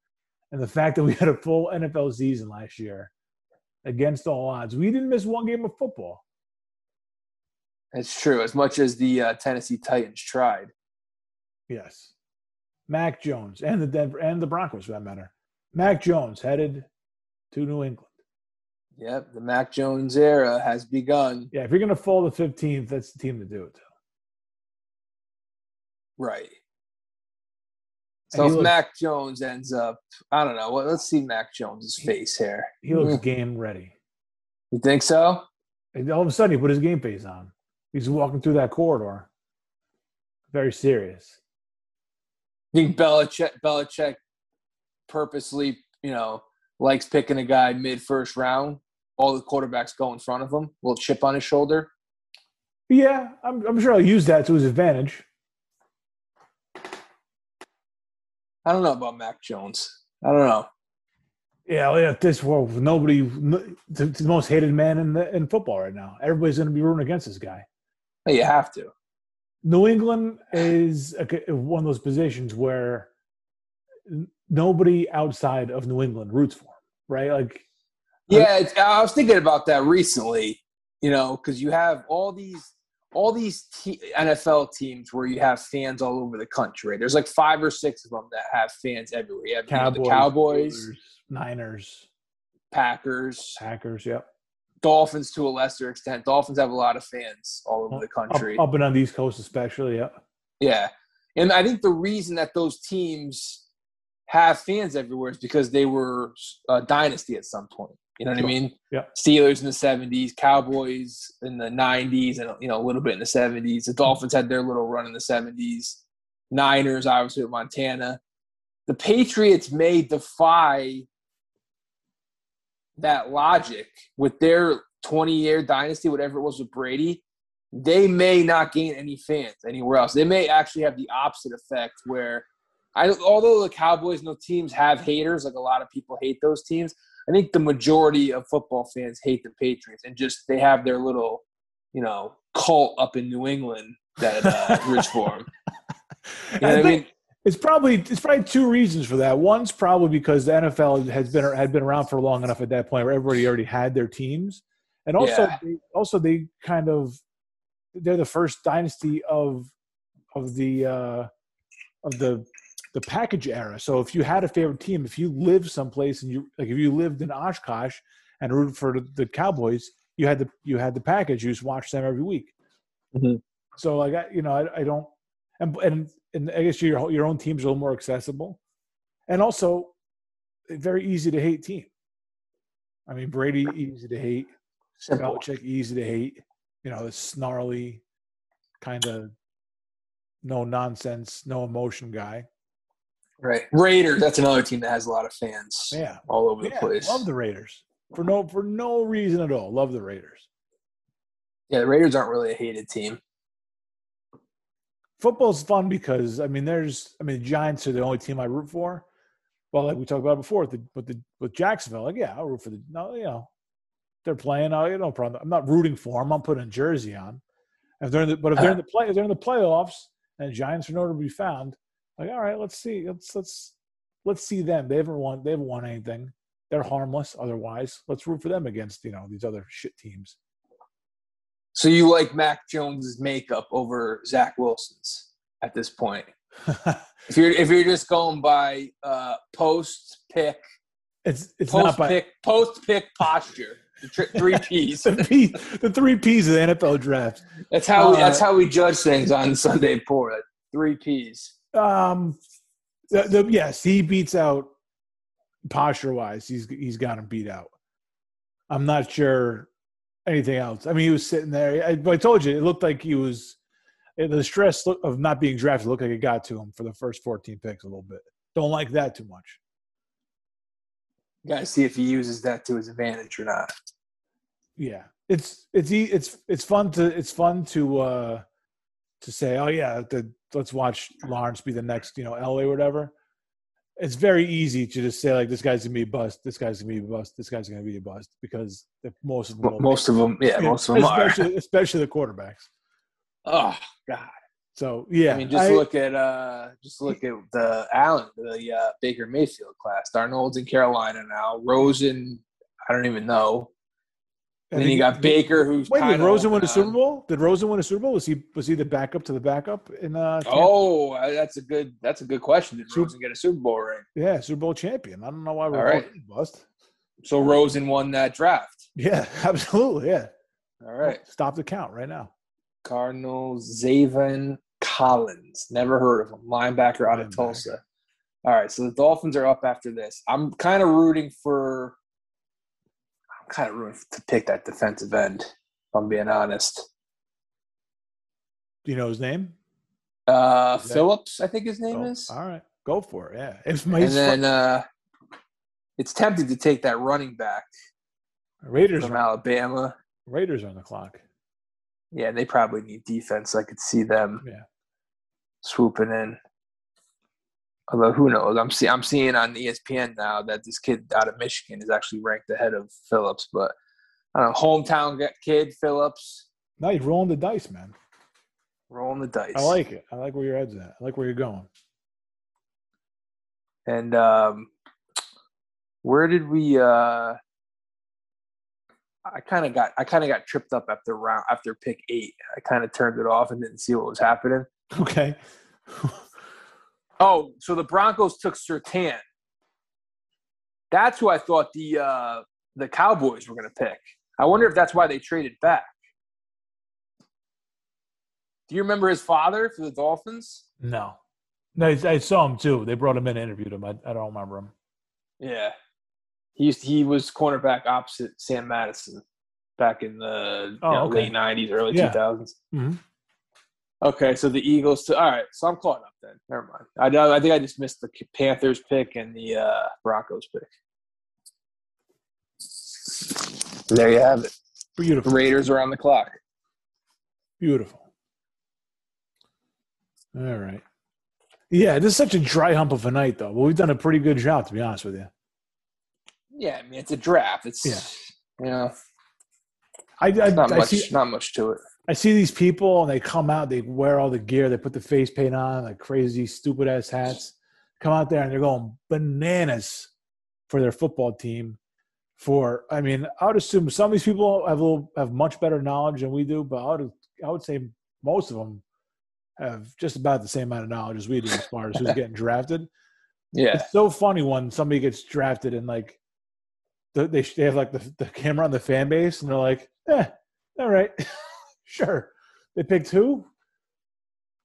and the fact that we had a full NFL season last year, against all odds, we didn't miss one game of football. It's true. As much as the uh, Tennessee Titans tried. Yes. Mac Jones and the Denver and the Broncos for that matter. Mac Jones headed to New England. Yep, the Mac Jones era has begun. Yeah, if you're gonna fall to 15th, that's the team to do it to. Right. So if looks- Mac Jones ends up, I don't know. Well, let's see Mac Jones's face here. He looks Mm. game ready. You think so? And all of a sudden, he put his game face on. He's walking through that corridor. Very serious. I think Belichick Belichick purposely, you know, likes picking a guy mid first round. All the quarterbacks go in front of him, little chip on his shoulder. Yeah, I'm, I'm sure I'll use that to his advantage. I don't know about Mac Jones. I don't know. Yeah, yeah this world, nobody, n- the, the most hated man in the, in football right now. Everybody's going to be rooting against this guy. You have to. New England is a, one of those positions where nobody outside of New England roots for him, right? Like, Yeah, it's, I was thinking about that recently. You know, because you have all these all these te- NFL teams where you have fans all over the country. Right? There's like five or six of them that have fans everywhere. You have Cowboys, the Cowboys, Steelers, Niners, Packers, Packers, yep. Dolphins to a lesser extent. Dolphins have a lot of fans all over the Up, country. up and on the East Coast, especially, yep. Yeah. And I think the reason that those teams have fans everywhere is because they were a dynasty at some point. You know what Sure. I mean? Yeah. Steelers in the 70s, Cowboys in the 90s, and you know a little bit in the 70s. The Dolphins had their little run in the 70s. Niners, obviously, with Montana. The Patriots may defy that logic with their 20 year dynasty, whatever it was with Brady. They may not gain any fans anywhere else. They may actually have the opposite effect where, I, although the Cowboys and the teams have haters, like a lot of people hate those teams, I think the majority of football fans hate the Patriots and just they have their little, you know, cult up in New England that uh, roots for them. You know I I mean? it's probably it's probably two reasons for that. One's probably because the NFL has been had been around for long enough at that point where everybody already had their teams, and also Yeah. they, also they kind of they're the first dynasty of of the uh, of the the package era. So if you had a favorite team, if you lived someplace and you like if you lived in Oshkosh and rooted for the, Cowboys, you had the you had the package. You just watched them every week. Mhm. So like I, you know, I, I don't, and and and I guess your your own team's a little more accessible, and also very easy to hate team. I mean, Brady easy to hate, Simple. Belichick easy to hate. you know, the snarly kind of no nonsense, no emotion guy. Right. Raiders. That's another team that has a lot of fans Yeah, all over the place. love the Raiders for no for no reason at all. Love the Raiders. yeah, the Raiders aren't really a hated team. Football's fun because I mean, there's I mean, the Giants are the only team I root for. Well, like we talked about before with the with the with Jacksonville, like yeah, I'll root for the no, you know, they're playing. I you know problem. I'm not rooting for them. I'm putting a jersey on. If they're in the, but if they're uh-huh. in the play, if they're in the playoffs and the Giants are nowhere to be found, like all right, let's see, let's let's let's see them. They haven't won. They haven't won anything. They're harmless. Otherwise, let's root for them against you know these other shit teams. So you like Mac Jones's makeup over Zach Wilson's at this point? If you're if you're just going by uh, post pick, it's it's post not by pick, post pick posture, the tri- three P's. the, P, the three P's of the NFL draft. That's how we, Uh, that's how we judge things on Sunday Pour. Three P's. Um, the, the, yes, he beats out posture wise. He's he's got him beat out. I'm not sure anything else. I mean, he was sitting there. I, I told you, it looked like he was. The stress of not being drafted looked like it got to him for the first 14 picks a little bit. Don't like that too much. You gotta see if he uses that to his advantage or not. Yeah, it's it's it's it's fun to it's fun to uh to say, oh yeah, the, let's watch Lawrence be the next you know LA or whatever. It's very easy to just say like this guy's gonna be a bust, this guy's gonna be a bust, this guy's gonna be a bust because most of them, Most of them, yeah, most of them are. especially, especially the quarterbacks. Oh God. So yeah, I mean, just I- look at uh, just look at the Allen, the uh, Baker Mayfield class. Darnold's in Carolina now. Rosen, I don't even know. And then you got Baker, who's Wait, did Rosen win a Super Bowl? Did Rosen win a Super Bowl? Was he was he the backup to the backup in uh? Tampa? Oh, uh, that's a good. That's a good question. Did Super- Rosen get a Super Bowl ring? yeah, Super Bowl champion. I don't know why we're right. bust. So Rosen won that draft. Yeah, absolutely. Yeah. All right. Stop the count right now. Cardinals, Zaven Collins. Never heard of him. Linebacker out of Tulsa. All right, so the Dolphins are up after this. I'm kind of rooting for. Kind of rooting to pick that defensive end. If I'm being honest. Do you know his name? Uh, that- Phillips, I think his name Go- is. All right, go for it. Yeah, it's my And then uh, it's tempted to take that running back Raiders. from Alabama. Raiders are on the clock. Yeah, they probably need defense. I could see them Yeah. swooping in. Although who knows? I'm see I'm seeing on ESPN now that this kid out of Michigan is actually ranked ahead of Phillips. But I don't know, hometown kid Phillips you're rolling the dice, man. rolling the dice. I like it. I like where your head's at. I like where you're going. And um, where did we? Uh, I kind of got I kind of got tripped up after round after pick eight. I kind of turned it off and didn't see what was happening. Okay. Oh, so the Broncos took Surtain. That's who I thought the uh, the Cowboys were going to pick. I wonder if that's why they traded back. Do you remember his father for the Dolphins? no. No, I saw him too. They brought him in and interviewed him. I, I don't remember him. Yeah, he used he was cornerback opposite Sam Madison back in the you Oh, know, okay. late '90s, early Yeah. 2000s. Mhm. Okay, so the Eagles. To, all right, so I'm caught up then. Never mind. I know- I think I just missed the Panthers pick and the uh, Broncos pick. There you have it. The Beautiful. Raiders are on the clock. Beautiful. All right. Yeah, this is such a dry hump of a night, though. But we've done a pretty good job, to be honest with you. Yeah, I mean it's a draft. It's Yeah. you know I, I, not I much see not much to it. I see these people and they come out, they wear all the gear, they put the face paint on, like crazy, stupid ass hats. Come out there and they're going bananas for their football team. For I mean, I would assume some of these people have a little, have much better knowledge than we do, but I would I would say most of them have just about the same amount of knowledge as we do as far as who's getting drafted. Yeah. It's so funny when somebody gets drafted and like the, they they have like the, the camera on the fan base and they're like, eh, all right, sure. They picked who?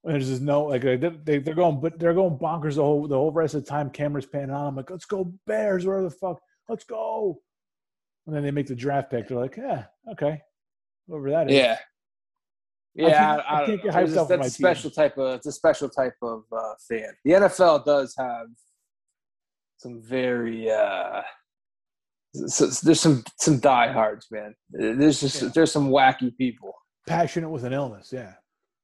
And there's just no like they they they're going but they're going bonkers the whole the whole rest of the time. Cameras panning on. I'm like, let's go Bears, where the fuck, let's go. And then they make the draft pick. They're like, yeah, okay, whoever that is. Yeah. Yeah, I, I I can't get hyped It's, up that's a team. special type of it's a special type of uh, fan. The NFL does have some very uh, so, there's some some diehards, man. There's just Yeah. there's some wacky people. Passionate with an illness. Yeah.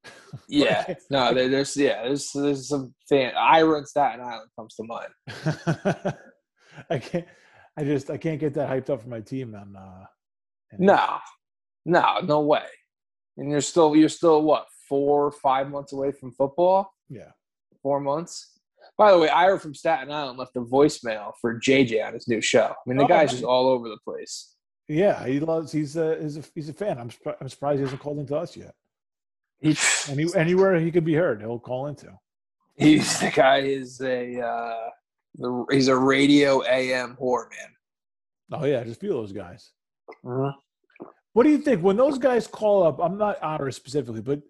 Yeah, no, there, there's yeah, there's there's some fan. Ira and Staten Island comes to mind. I can't. I just I can't get that hyped up for my team. On uh, and- No, no, no way. And you're still you're still what four five months away from football. Yeah. four months. By the way, Ira from Staten Island left a voicemail for JJ on his new show. I mean, the Oh, guy's nice. just all over the place. Yeah, he loves. He's a he's a, he's a fan. I'm surprised, I'm surprised he hasn't called into us yet. He, Any, anywhere he could be heard, he'll call into. he's the guy is a uh, the, he's a radio AM whore man. Oh yeah, I just feel those guys. What do you think when those guys call up? I'm not Otter specifically, but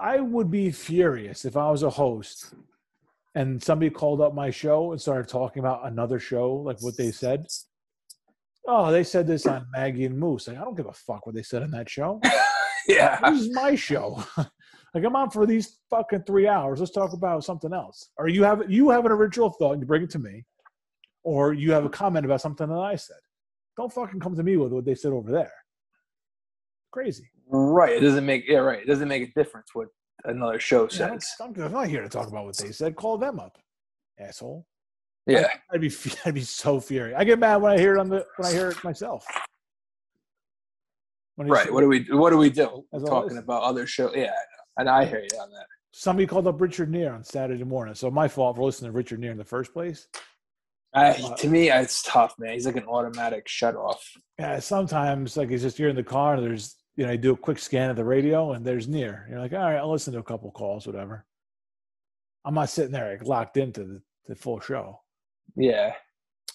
I would be furious if I was a host and somebody called up my show and started talking about another show, like what they said. Oh, they said this on Maggie and Moose. Like, I don't give a fuck what they said on that show. Yeah, This is my show. like I'm on for these fucking three hours. Let's talk about something else. Or you have you have an original thought and you bring it to me, or you have a comment about something that I said. Don't fucking come to me with what they said over there. Crazy. right. It doesn't make yeah right. It doesn't make a difference what another show Yeah, says. I'm, I'm not here to talk about what they said. Call them up, asshole. Yeah, I'd be I'd be so furious. I get mad when I hear it on the when I hear it myself. Right. What do we what do we do? It Talking about other shows. Yeah, I and I hear you on that. somebody called up Richard Neer on Saturday morning. So my fault for listening to Richard Neer in the first place. I, Uh, to me, it's tough, man. He's like an automatic shut off. Yeah, sometimes like it's just you're in the car and there's you know you do a quick scan of the radio and there's Neer. You're like, all right, I'll listen to a couple calls, whatever. I'm not sitting there like locked into the, the full show. Yeah,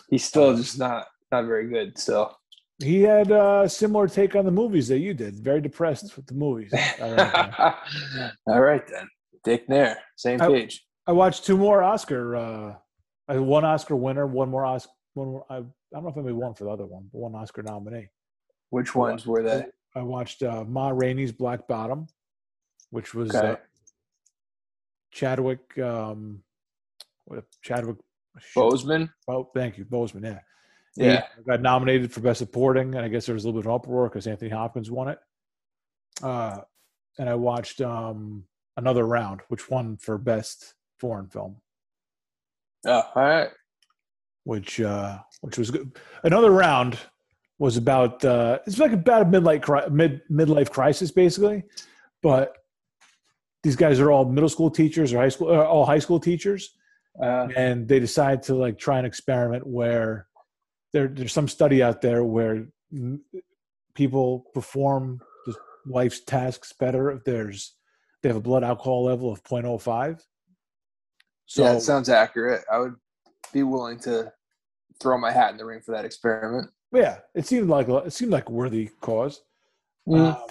he's still just not not very good. Still. He had a similar take on the movies that you did. Very depressed with the movies. All right then, Dick Neer, same I- page. I watched two more Oscar. Uh, one Oscar winner, one more Oscar. One more, I, I don't know if anybody won for the other one, but one Oscar nominee. Which ones were they? I watched uh, Ma Rainey's Black Bottom, which was Okay. uh, Chadwick. Um, what Chadwick? Bozeman. Oh, thank you, Bozeman. Yeah, Yeah. He got nominated for best supporting, and I guess there was a little bit of uproar because Anthony Hopkins won it. Uh, and I watched um, another round, which won for best foreign film, Oh, all right. which uh, which was good. Another round was about uh, it's like about a midlife mid midlife crisis basically, but these guys are all middle school teachers or high school, uh, all high school teachers, Uh, and they decide to like try an experiment where there, there's some study out there where people perform just life's tasks better if there's they have a blood alcohol level of 0.05 so yeah, it sounds accurate. I would be willing to throw my hat in the ring for that experiment. yeah it seemed like it seemed like a worthy cause Mm. um,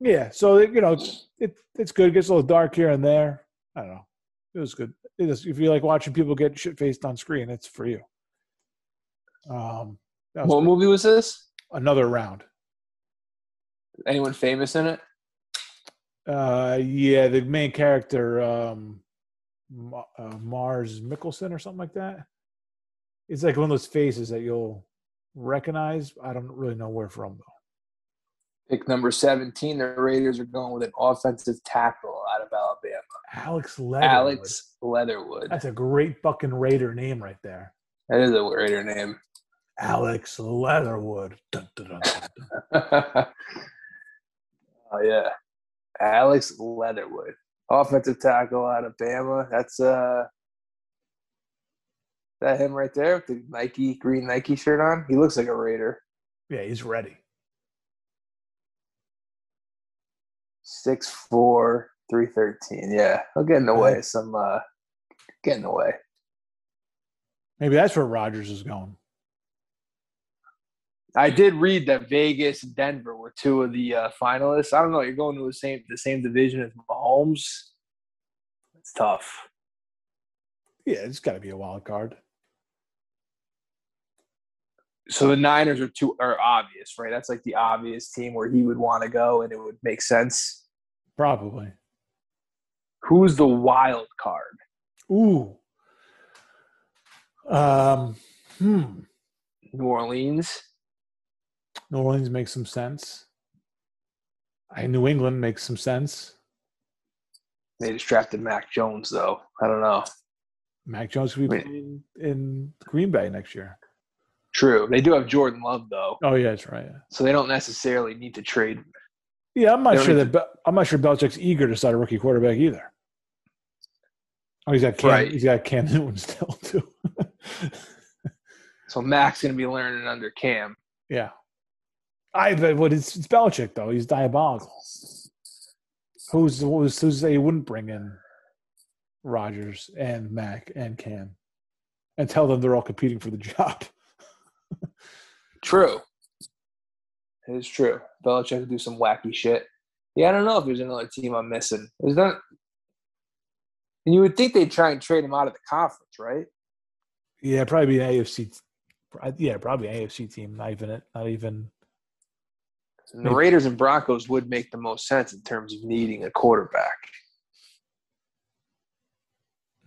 yeah so you know it, it's good it gets a little dark here and there i don't know it was good is, if you like watching people get shit faced on screen it's for you um What good. movie was this? another round Anyone famous in it? Uh, yeah, the main character, um, uh, Mars Mickelson or something like that. It's like one of those faces that you'll recognize. I don't really know where from though. Pick number 17. The Raiders are going with an offensive tackle out of Alabama. Alex Leatherwood. Alex Leatherwood. That's a great fucking Raider name right there. That is a Raider name. Alex Leatherwood. Dun, dun, dun, oh yeah, Alex Leatherwood, offensive tackle out of Bama. That's uh, that him right there with the Nike green Nike shirt on. He looks like a Raider. Yeah, he's ready. Six four, three thirteen. Yeah, he'll get in the way. Some uh, get in the way. Maybe that's where Rodgers is going. I did read that Vegas and Denver were two of the uh, finalists. I don't know. You're going to the same the same division as Mahomes. It's tough. Yeah, it's got to be a wild card. So the Niners are too are obvious, right? That's like the obvious team where he would want to go, and it would make sense. Probably. Who's the wild card? Ooh. Um. Hmm. New Orleans. New Orleans makes some sense. I New England makes some sense. They just drafted Mac Jones, though. I don't know. Mac Jones could be playing in Green Bay next year. True. They do have Jordan Love, though, Oh yeah, that's right. Yeah, so they don't necessarily need to trade. yeah I'm not sure that Be- I'm not sure Belichick's eager to start a rookie quarterback either. Oh, he's got Cam. Right. He's got Cam Newton still too. So Mac's going to be learning under Cam. yeah. I but what it's, it's Belichick though. He's diabolical. Who's who's who's say he wouldn't bring in Rodgers and Mac and Cam and tell them they're all competing for the job. True. It is true. Belichick could do some wacky shit. Yeah, I don't know if there's another team I'm missing. There's not. And you would think they'd try and trade him out of the conference, right? Yeah, probably be an AFC. Yeah, probably an AFC team. Not even it. Not even. And the Maybe. Raiders and Broncos would make the most sense in terms of needing a quarterback.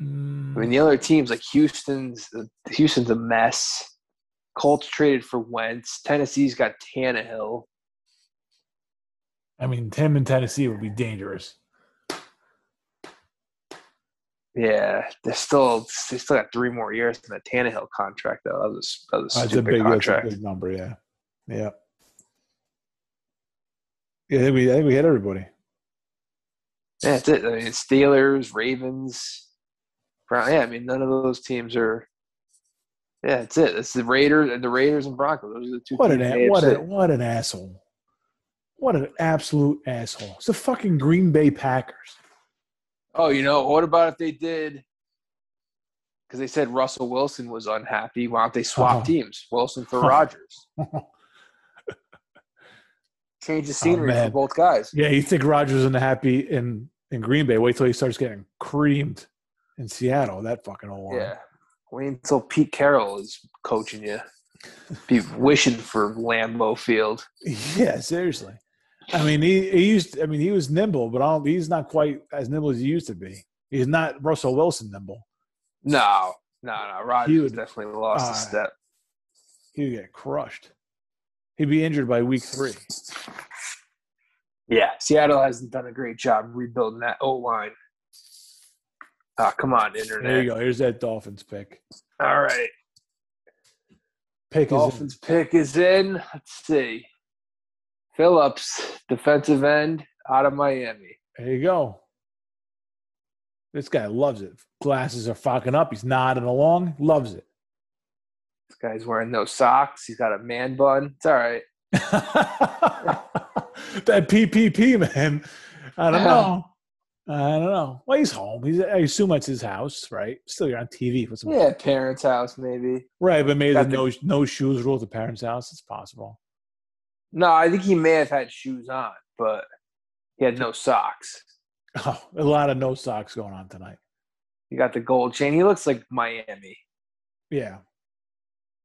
Mm, I mean, the other teams like Houston's Houston's a mess. Colts traded for Wentz. Tennessee's got Tannehill. I mean, him in Tennessee would be dangerous. Yeah, they're still they still got three more years in the Tannehill contract though. That was that was a That's a big, that's a big number. Yeah, yeah. Yeah, I think we, I think we hit everybody. Yeah, that's it. I mean, Steelers, Ravens, Brown. Yeah, I mean, none of those teams are. Yeah, that's it. It's the Raiders and the Raiders and Broncos. Those are the two. What an a- what a, what an asshole! What an absolute asshole! It's the fucking Green Bay Packers. Oh, you know, what about if they did? Because they said Russell Wilson was unhappy. Why don't they swap Oh. teams? Wilson for Rodgers. Change the oh, scenery for Oh, man. both guys. Yeah, you think Rodgers isn't happy in in Green Bay? Wait till he starts getting creamed in Seattle. That fucking old. Yeah. Wait until Pete Carroll is coaching you. Be wishing for Lambeau Field. Yeah, seriously. I mean, he, he used. I mean, he was nimble, but I don't, he's not quite as nimble as he used to be. He's not Russell Wilson nimble. No, no, no. Rodgers He would- definitely lost uh, a step. He would get crushed. He'd be injured by week three. Yeah, Seattle hasn't done a great job rebuilding that O line. Ah, come on, internet. There you go. Here's that Dolphins pick. All right. Pick is in. Dolphins pick is in. Let's see. Phillips, defensive end out of Miami. There you go. This guy loves it. Glasses are fucking up. He's nodding along. Loves it. This guy's wearing no socks. He's got a man bun. It's all right. that PPP man. I don't know. I don't know. Well, he's home. He's. I assume that's his house, right? Still, you're on TV with some. Yeah, parents' house maybe. Right, but maybe the the- no no shoes rule at the parents' house. It's possible. No, I think he may have had shoes on, but he had no socks. Oh, a lot of no socks going on tonight. He got the gold chain. He looks like Miami. Yeah,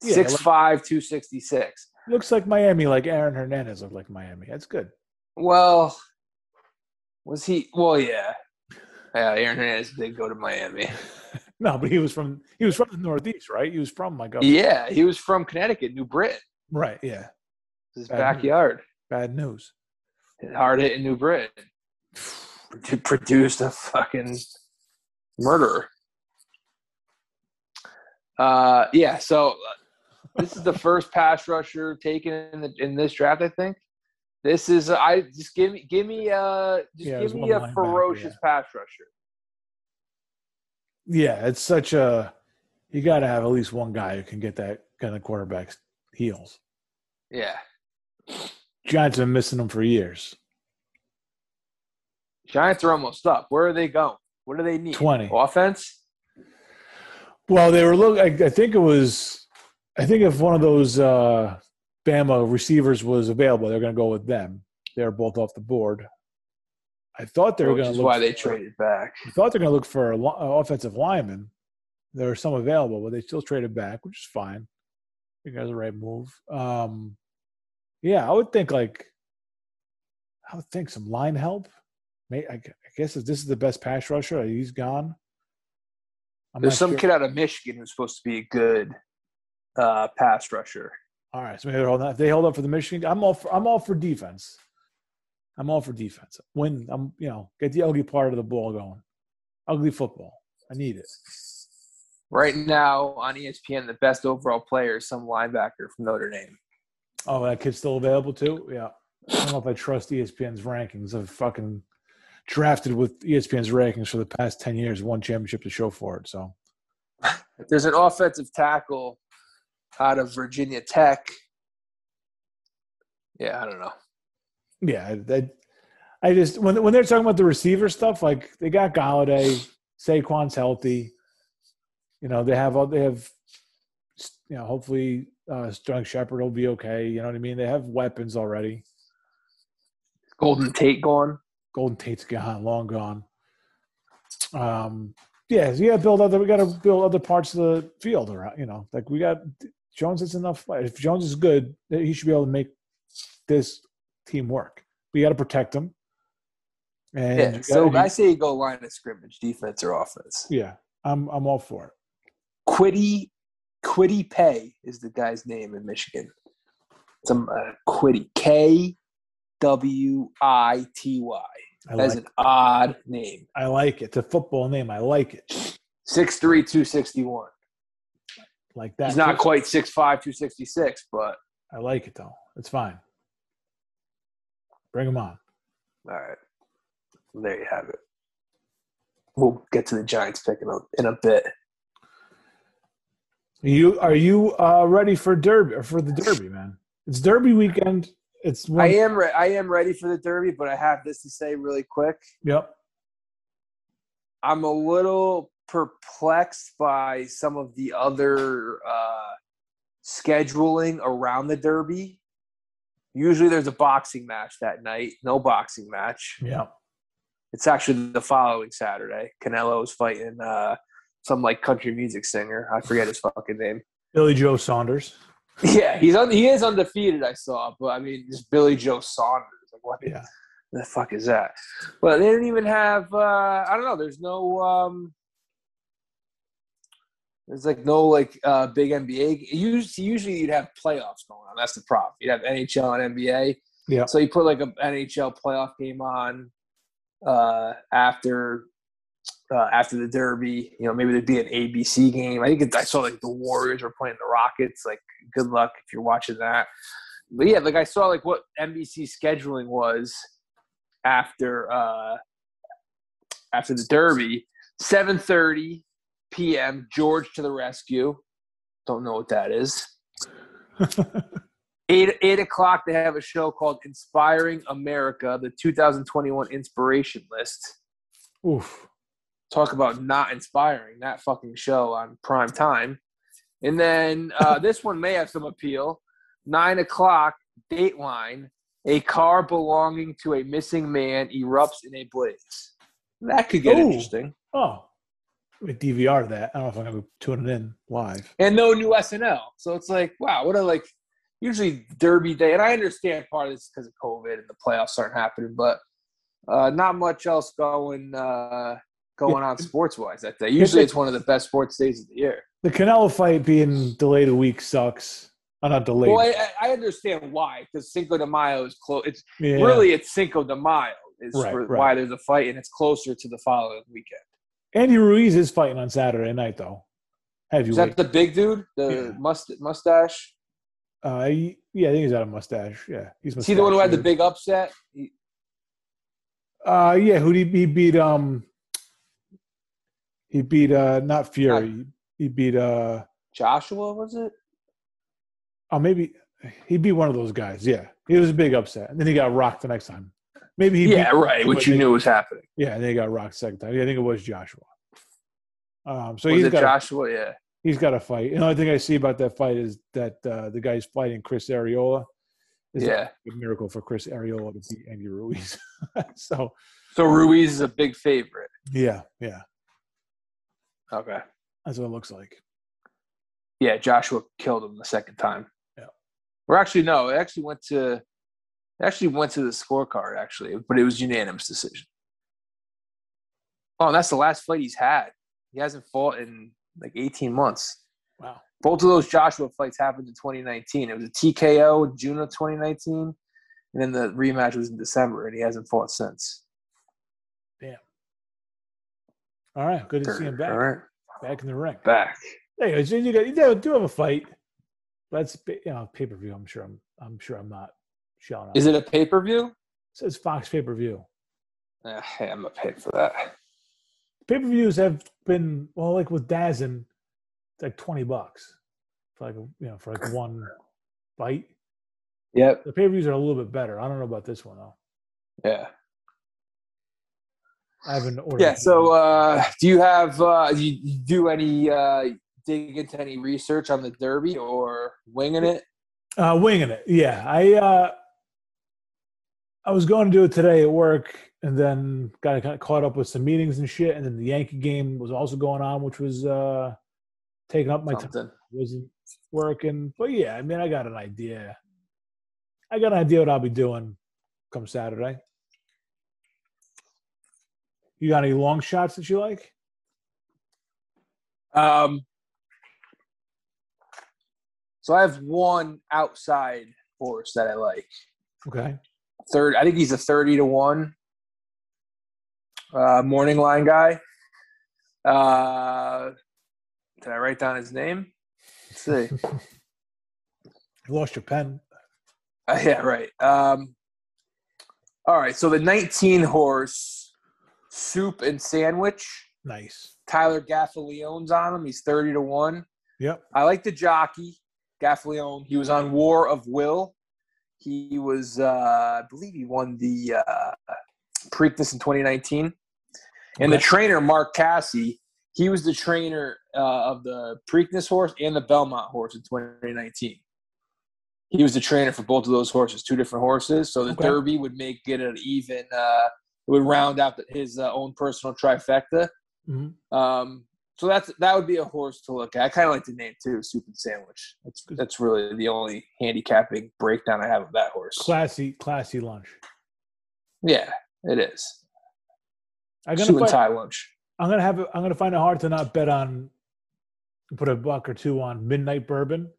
Yeah, Six five, two sixty six. looks like Miami. Like Aaron Hernandez looked like Miami. That's good. Well, was he? Well, yeah. Yeah, Aaron Hernandez did go to Miami. No, but he was from he was from the Northeast, right? He was from like up, Yeah, he was from Connecticut, New Britain. right. Yeah, His Bad backyard. bad news. Hard hit in New Britain. Produ- Produced a fucking murderer. Uh, yeah. So uh, this is the first pass rusher taken in the, in this draft. I think this is. I just give me give me uh just Yeah, give me one a linebacker, ferocious pass rusher. Yeah, it's such a you got to have at least one guy who can get that kind of quarterback's heels. Yeah. Giants have been missing them for years. Giants are almost up. Where are they going? What do they need? 20. Offense? Well, they were look. I, I think it was. I think if one of those uh, Bama receivers was available, they're going to go with them. They're both off the board. I thought they were going to. look. why they for- traded back. I thought they're going to look for an offensive lineman. There are some available, but they still traded back, which is fine. I think that's the right move. Um, yeah, I would think like, I would think some line help, may, I, I guess if this is the best pass rusher, he's gone. I'm There's some sure. kid out of Michigan who's supposed to be a good uh, pass rusher. All right, so maybe they're holding up. They hold up for the Michigan. I'm all for. I'm all for defense. I'm all for defense. When I'm you know get the ugly part of the ball going. Ugly football. I need it. Right now on ESPN, the best overall player is some linebacker from Notre Dame. Oh, that kid's still available too. Yeah. I don't know if I trust ESPN's rankings. I've fucking drafted with ESPN's rankings for the past ten years. One championship to show for it. So There's an offensive tackle out of Virginia Tech. Yeah, I don't know. yeah, I, I just when when they're talking about the receiver stuff, like they got Golladay, Saquon's healthy. You know they have all they have. You know, hopefully, uh, Sterling Shepard will be okay. You know what I mean? They have weapons already. Golden Tate gone. Golden Tate's gone, long gone. Um, yeah, so you got to build other. We got to build other parts of the field around. You know, like we got Jones is enough. If Jones is good, he should be able to make this team work. We got to protect him. And Yeah, so gotta- I say you go line of scrimmage, defense or offense. yeah, I'm I'm all for it. Kwity, Kwity Paye is the guy's name in Michigan. Some uh, Kwity, K W I T Y. That's like an odd name. I like it. It's a football name. I like it. 6'3", 261. Like that. He's not quite 6'5", 266, but I like it though. It's fine. Bring him on. all right. There you have it. We'll get to the Giants pick in a, in a bit. You are you uh, ready for Derby or for the Derby, man? It's Derby weekend. It's one, I am re- I am ready for the Derby, but I have this to say really quick. Yep. I'm a little perplexed by some of the other uh, scheduling around the Derby. Usually there's a boxing match that night. No boxing match. Yeah. It's actually the following Saturday. Canelo's fighting uh, some like country music singer. I forget his fucking name. Billy Joe Saunders. Yeah, he's on. he is undefeated. I saw, but I mean, just Billy Joe Saunders. Like what? Yeah. the fuck is that? Well, they didn't even have. Uh, I don't know. There's no. Um, there's like no like uh, big NBA. Usually, usually you'd have playoffs going on. That's the problem. You'd have NHL and NBA. Yeah. So you put like a NHL playoff game on uh, after uh, after the Derby. You know, maybe there'd be an ABC game. I think it, I saw like the Warriors were playing the Rockets. Like, good luck if you're watching that. But yeah, like I saw like what NBC scheduling was after uh, after the Derby. Seven thirty p.m. George to the rescue. Don't know what that is. Eight eight o'clock. They have a show called Inspiring America, the 2021 Inspiration List. Oof. Talk about not inspiring that fucking show on prime time. And then uh, this one may have some appeal. Nine o'clock, Dateline. A car belonging to a missing man erupts in a blaze. That could get Ooh. interesting. Oh. We DVR that. I don't know if I'm gonna tune tuning in live. and no new SNL. So it's like, wow, what a like. Usually Derby Day, and I understand part of this because of COVID and the playoffs aren't happening, but uh, not much else going uh, going on sports wise that day. Usually it's one of the best sports days of the year. The Canelo fight being delayed a week sucks. Oh, not delayed. Well, I, I understand why because Cinco de Mayo is close. It's Yeah. really it's Cinco de Mayo is Right, right. why there's a fight, and it's closer to the following weekend. Andy Ruiz is fighting on Saturday night though. Is Heavyweight. that the big dude, the Yeah. must mustache? uh, he- yeah, I think he's got a mustache. Yeah, he's Is he the one who had the big upset? He- Uh, yeah, who did he, he beat? Um, he beat uh not Fury. he beat uh Joshua was it? oh maybe he beat one of those guys. Yeah, he was a big upset, and then he got rocked the next time. Maybe he yeah, beat, right. Which you knew was happening. Yeah, and then he got rocked second time. Yeah, I think it was Joshua. Um, so was he's it got Joshua? Yeah. he's got a fight. And the only thing I see about that fight is that uh, the guy's fighting Chris Arreola. It's Yeah. a miracle for Chris Arreola to beat Andy Ruiz. so So Ruiz is a big favorite. yeah, yeah, Okay. that's what it looks like. Yeah, Joshua killed him the second time. Yeah. Or actually, no, it actually went to it actually went to the scorecard actually, but it was unanimous decision. Oh, and that's the last fight he's had. He hasn't fought in like 18 months. Wow. Both of those Joshua fights happened in 2019. It was a TKO in June of 2019, and then the rematch was in December, and he hasn't fought since. All right. Good to see him back. All right, Back in the ring. back. Anyways, you, got, you do- have a fight. That's you know pay per view. I'm sure. I'm. I'm sure. I'm not out. Is it a pay per view? It says Fox pay per view. Eh, hey, I'm not paid for that. Pay per views have been well, like with Dazn, it's like twenty bucks for like you know for like one fight. Yep. The pay per views are a little bit better. I don't know about this one though. Yeah. I haven't ordered. Yeah. So, uh, do you have uh, do you do any uh, dig into any research on the Derby or winging it? Uh, winging it. Yeah, I uh, I was going to do it today at work, and then got kind of caught up with some meetings and shit. And then the Yankee game was also going on, which was uh, taking up my time. Something. Wasn't working, but yeah, I mean, I got an idea. I got an idea what I'll be doing come Saturday. You got any long shots that you like? Um, so I have one outside horse that I like. Okay. Third, I think he's a thirty to one. Uh, morning line guy. Uh, did I write down his name? Let's see. You lost your pen. Uh, yeah, right. Um, all right. So the 19 horse soup and sandwich. Nice. Tyler Gaffalione's on him. He's 30 to 1. Yep. I like the jockey, Gaffalione. He was on War of Will. He was, uh, I believe he won the uh, Preakness in 2019. And the trainer, Mark Casse, he was the trainer uh, of the Preakness horse and the Belmont horse in 2019. He was the trainer for both of those horses, two different horses. So the Okay. Derby would make it an even, uh, would round out his uh, own personal trifecta. hmm Um, so that's that would be a horse to look at. I kind of like the name too, Soup and Sandwich. That's that's really the only handicapping breakdown I have of that horse. Classy, classy lunch. Yeah, it is. I'm gonna and find, tie lunch. I'm gonna have. it- I'm gonna find it hard to not bet on. Put a buck or two on Midnight Bourbon,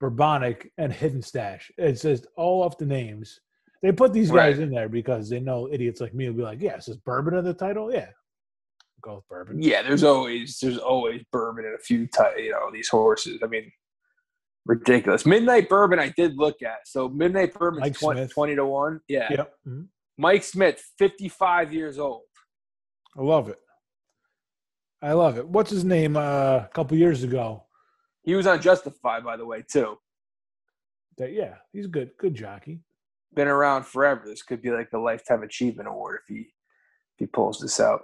Bourbonic, and Hidden Stash. It's just all off the names. They put these guys Right. in there because they know idiots like me will be like, "Yes, is bourbon in the title? Yeah, go with bourbon." Yeah, there's always there's always bourbon in a few ti- you know these horses. I mean, ridiculous. Midnight Bourbon I did look at. So Midnight Bourbon Mike 20, 20 to one. Yeah. Yep. Mhm. Mike Smith, 55 years old. I love it. I love it. What's his name? Uh, a couple years ago. He was on Justified, by the way, too. That yeah, he's good. Good jockey. Been around forever. This could be like the lifetime achievement award if he if he pulls this out.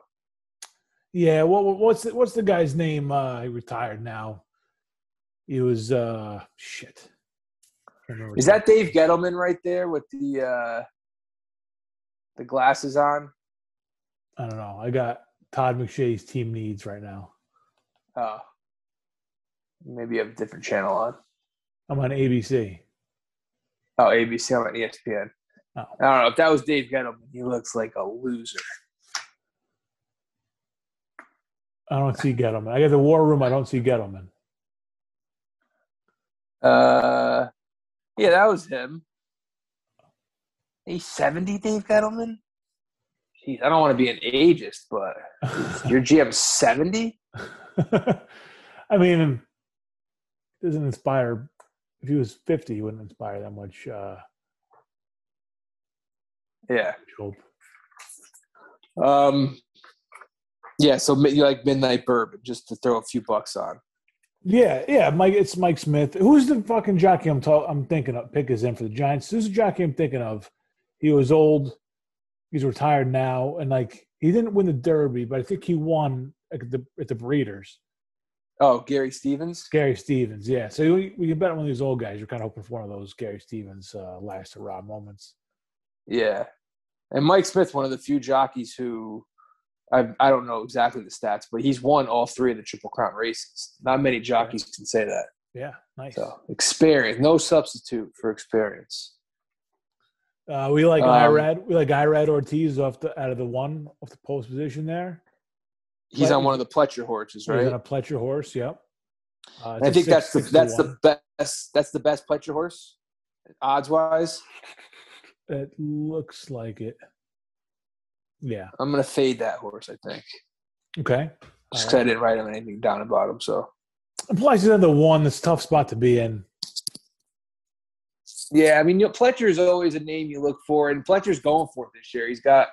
Yeah, what what- what's the, what's the guy's name? Uh, he retired now. He was uh shit. Is that Dave Gettleman right there with the uh the glasses on? I don't know. I got Todd McShay's team needs right now. Oh. Maybe you have a different channel on. I'm on ABC. Oh, ABC. On ESPN. Oh. I don't know if that was Dave Gettleman. He looks like a loser. I don't see Gettleman. I got the War Room. I don't see Gettleman. Uh, yeah, that was him. He's seventy, Dave Gettleman. Jeez, I don't want to be an ageist, but your GM seventy. I mean, it doesn't inspire. If he was 50, he wouldn't inspire that much uh, Yeah. hope. Um. Yeah, so you like Midnight Bourbon, just to throw a few bucks on. Yeah, yeah, Mike. It's Mike Smith. Who's the fucking jockey I'm talking? I'm thinking of. Pick is in for the Giants. Who's the jockey I'm thinking of? He was old. He's retired now, and like he didn't win the Derby, but I think he won at the at the Breeders. Oh, Gary Stevens. Gary Stevens, yeah. So we, we can bet on one of these old guys. You're kind of hoping for one of those Gary Stevens uh, last hurrah moments. Yeah, and Mike Smith, one of the few jockeys who I I don't know exactly the stats, but he's won all three of the Triple Crown races. Not many jockeys can say that. Yeah, nice. So experience, no substitute for experience. Uh, we like Um, Irad. We like Irad Ortiz off the out of the one off the post position there. He's on one of the Pletcher horses, He's right? on a Pletcher horse. Yep. Uh, I think six- that's the that's the best that's the best Pletcher horse, odds wise. It looks like it. Yeah. I'm gonna fade that horse. I think Okay. just because I didn't write him anything down about him. So Plus, he's in the one. That's a tough spot to be in. yeah, I mean, you know, Pletcher is always a name you look for, and Pletcher's going for it this year. He's got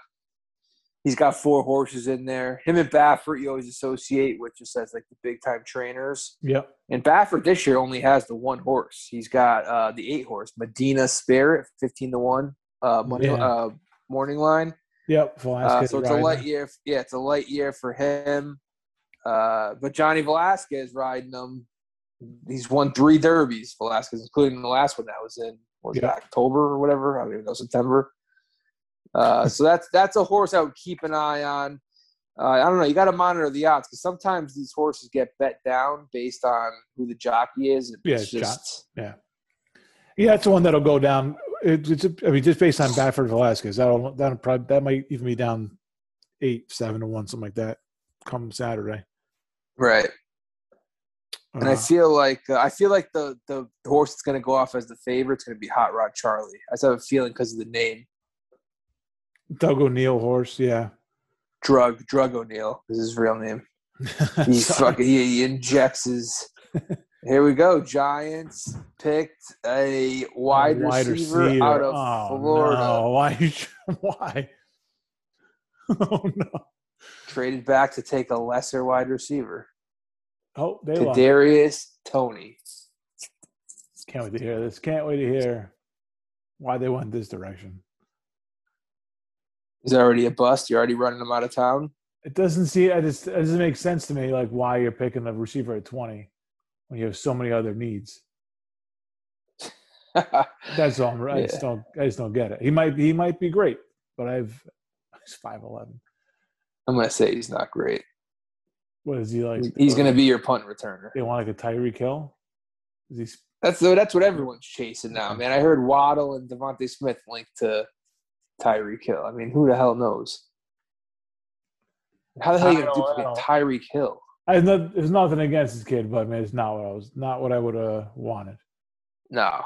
he's got four horses in there. Him and Baffert you always associate with just as like the big time trainers. Yep. And Baffert this year only has the one horse. He's got uh, the eight horse Medina Spirit, fifteen to one, uh, money, Yeah. uh, morning line. Yep. Uh, Velazquez so it's a light year. Yeah, it's a light year for him. Uh, but Johnny Velazquez riding them. He's won three derbies, Velazquez, including the last one that was in was it, October or whatever. I don't even know September. Uh, so that's that's a horse I would keep an eye on. Uh, I don't know. You got to monitor the odds because sometimes these horses get bet down based on who the jockey is. Yeah, it's it's just Yeah, that's the one that'll go down. It, it's, I mean, just based on Baffert Velazquez, that'll that'll probably that might even be down eight, seven to one, something like that, come Saturday. right. And I Uh, feel like uh, I feel like the the horse that's going to go off as the favorite is going to be Hot Rod Charlie. I just have a feeling because of the name, Doug O'Neill horse, yeah. Drug Drug O'Neill is his real name. He fucking he, he injects his. Here we go. Giants picked a wide, Wide receiver, out of oh, Florida. No. Why? Why? Oh no! Traded back to take a lesser wide receiver. Oh, they lost. Kadarius Toney. Can't wait to hear this. Can't wait to hear why they went this direction. Is already a bust. You're already running him out of town. It doesn't see. It, just, it doesn't make sense to me. Like why you're picking the receiver at twenty when you have so many other needs. That's all. I'm- I just don't. I just don't get it. He might. He might be great, but I've. He's five eleven. I'm gonna say he's not great. What is he like? He's gonna be your punt returner. They want like a Tyreek Hill. Is he? That's that's what everyone's chasing now, man. I heard Waddle and DeVonta Smith linked to Tyreek Hill. I mean, who the hell knows? How the hell are you gonna duplicate Tyreek Hill? I no, there's nothing against this kid, but man, it's not what I was. Not what I would have wanted. No,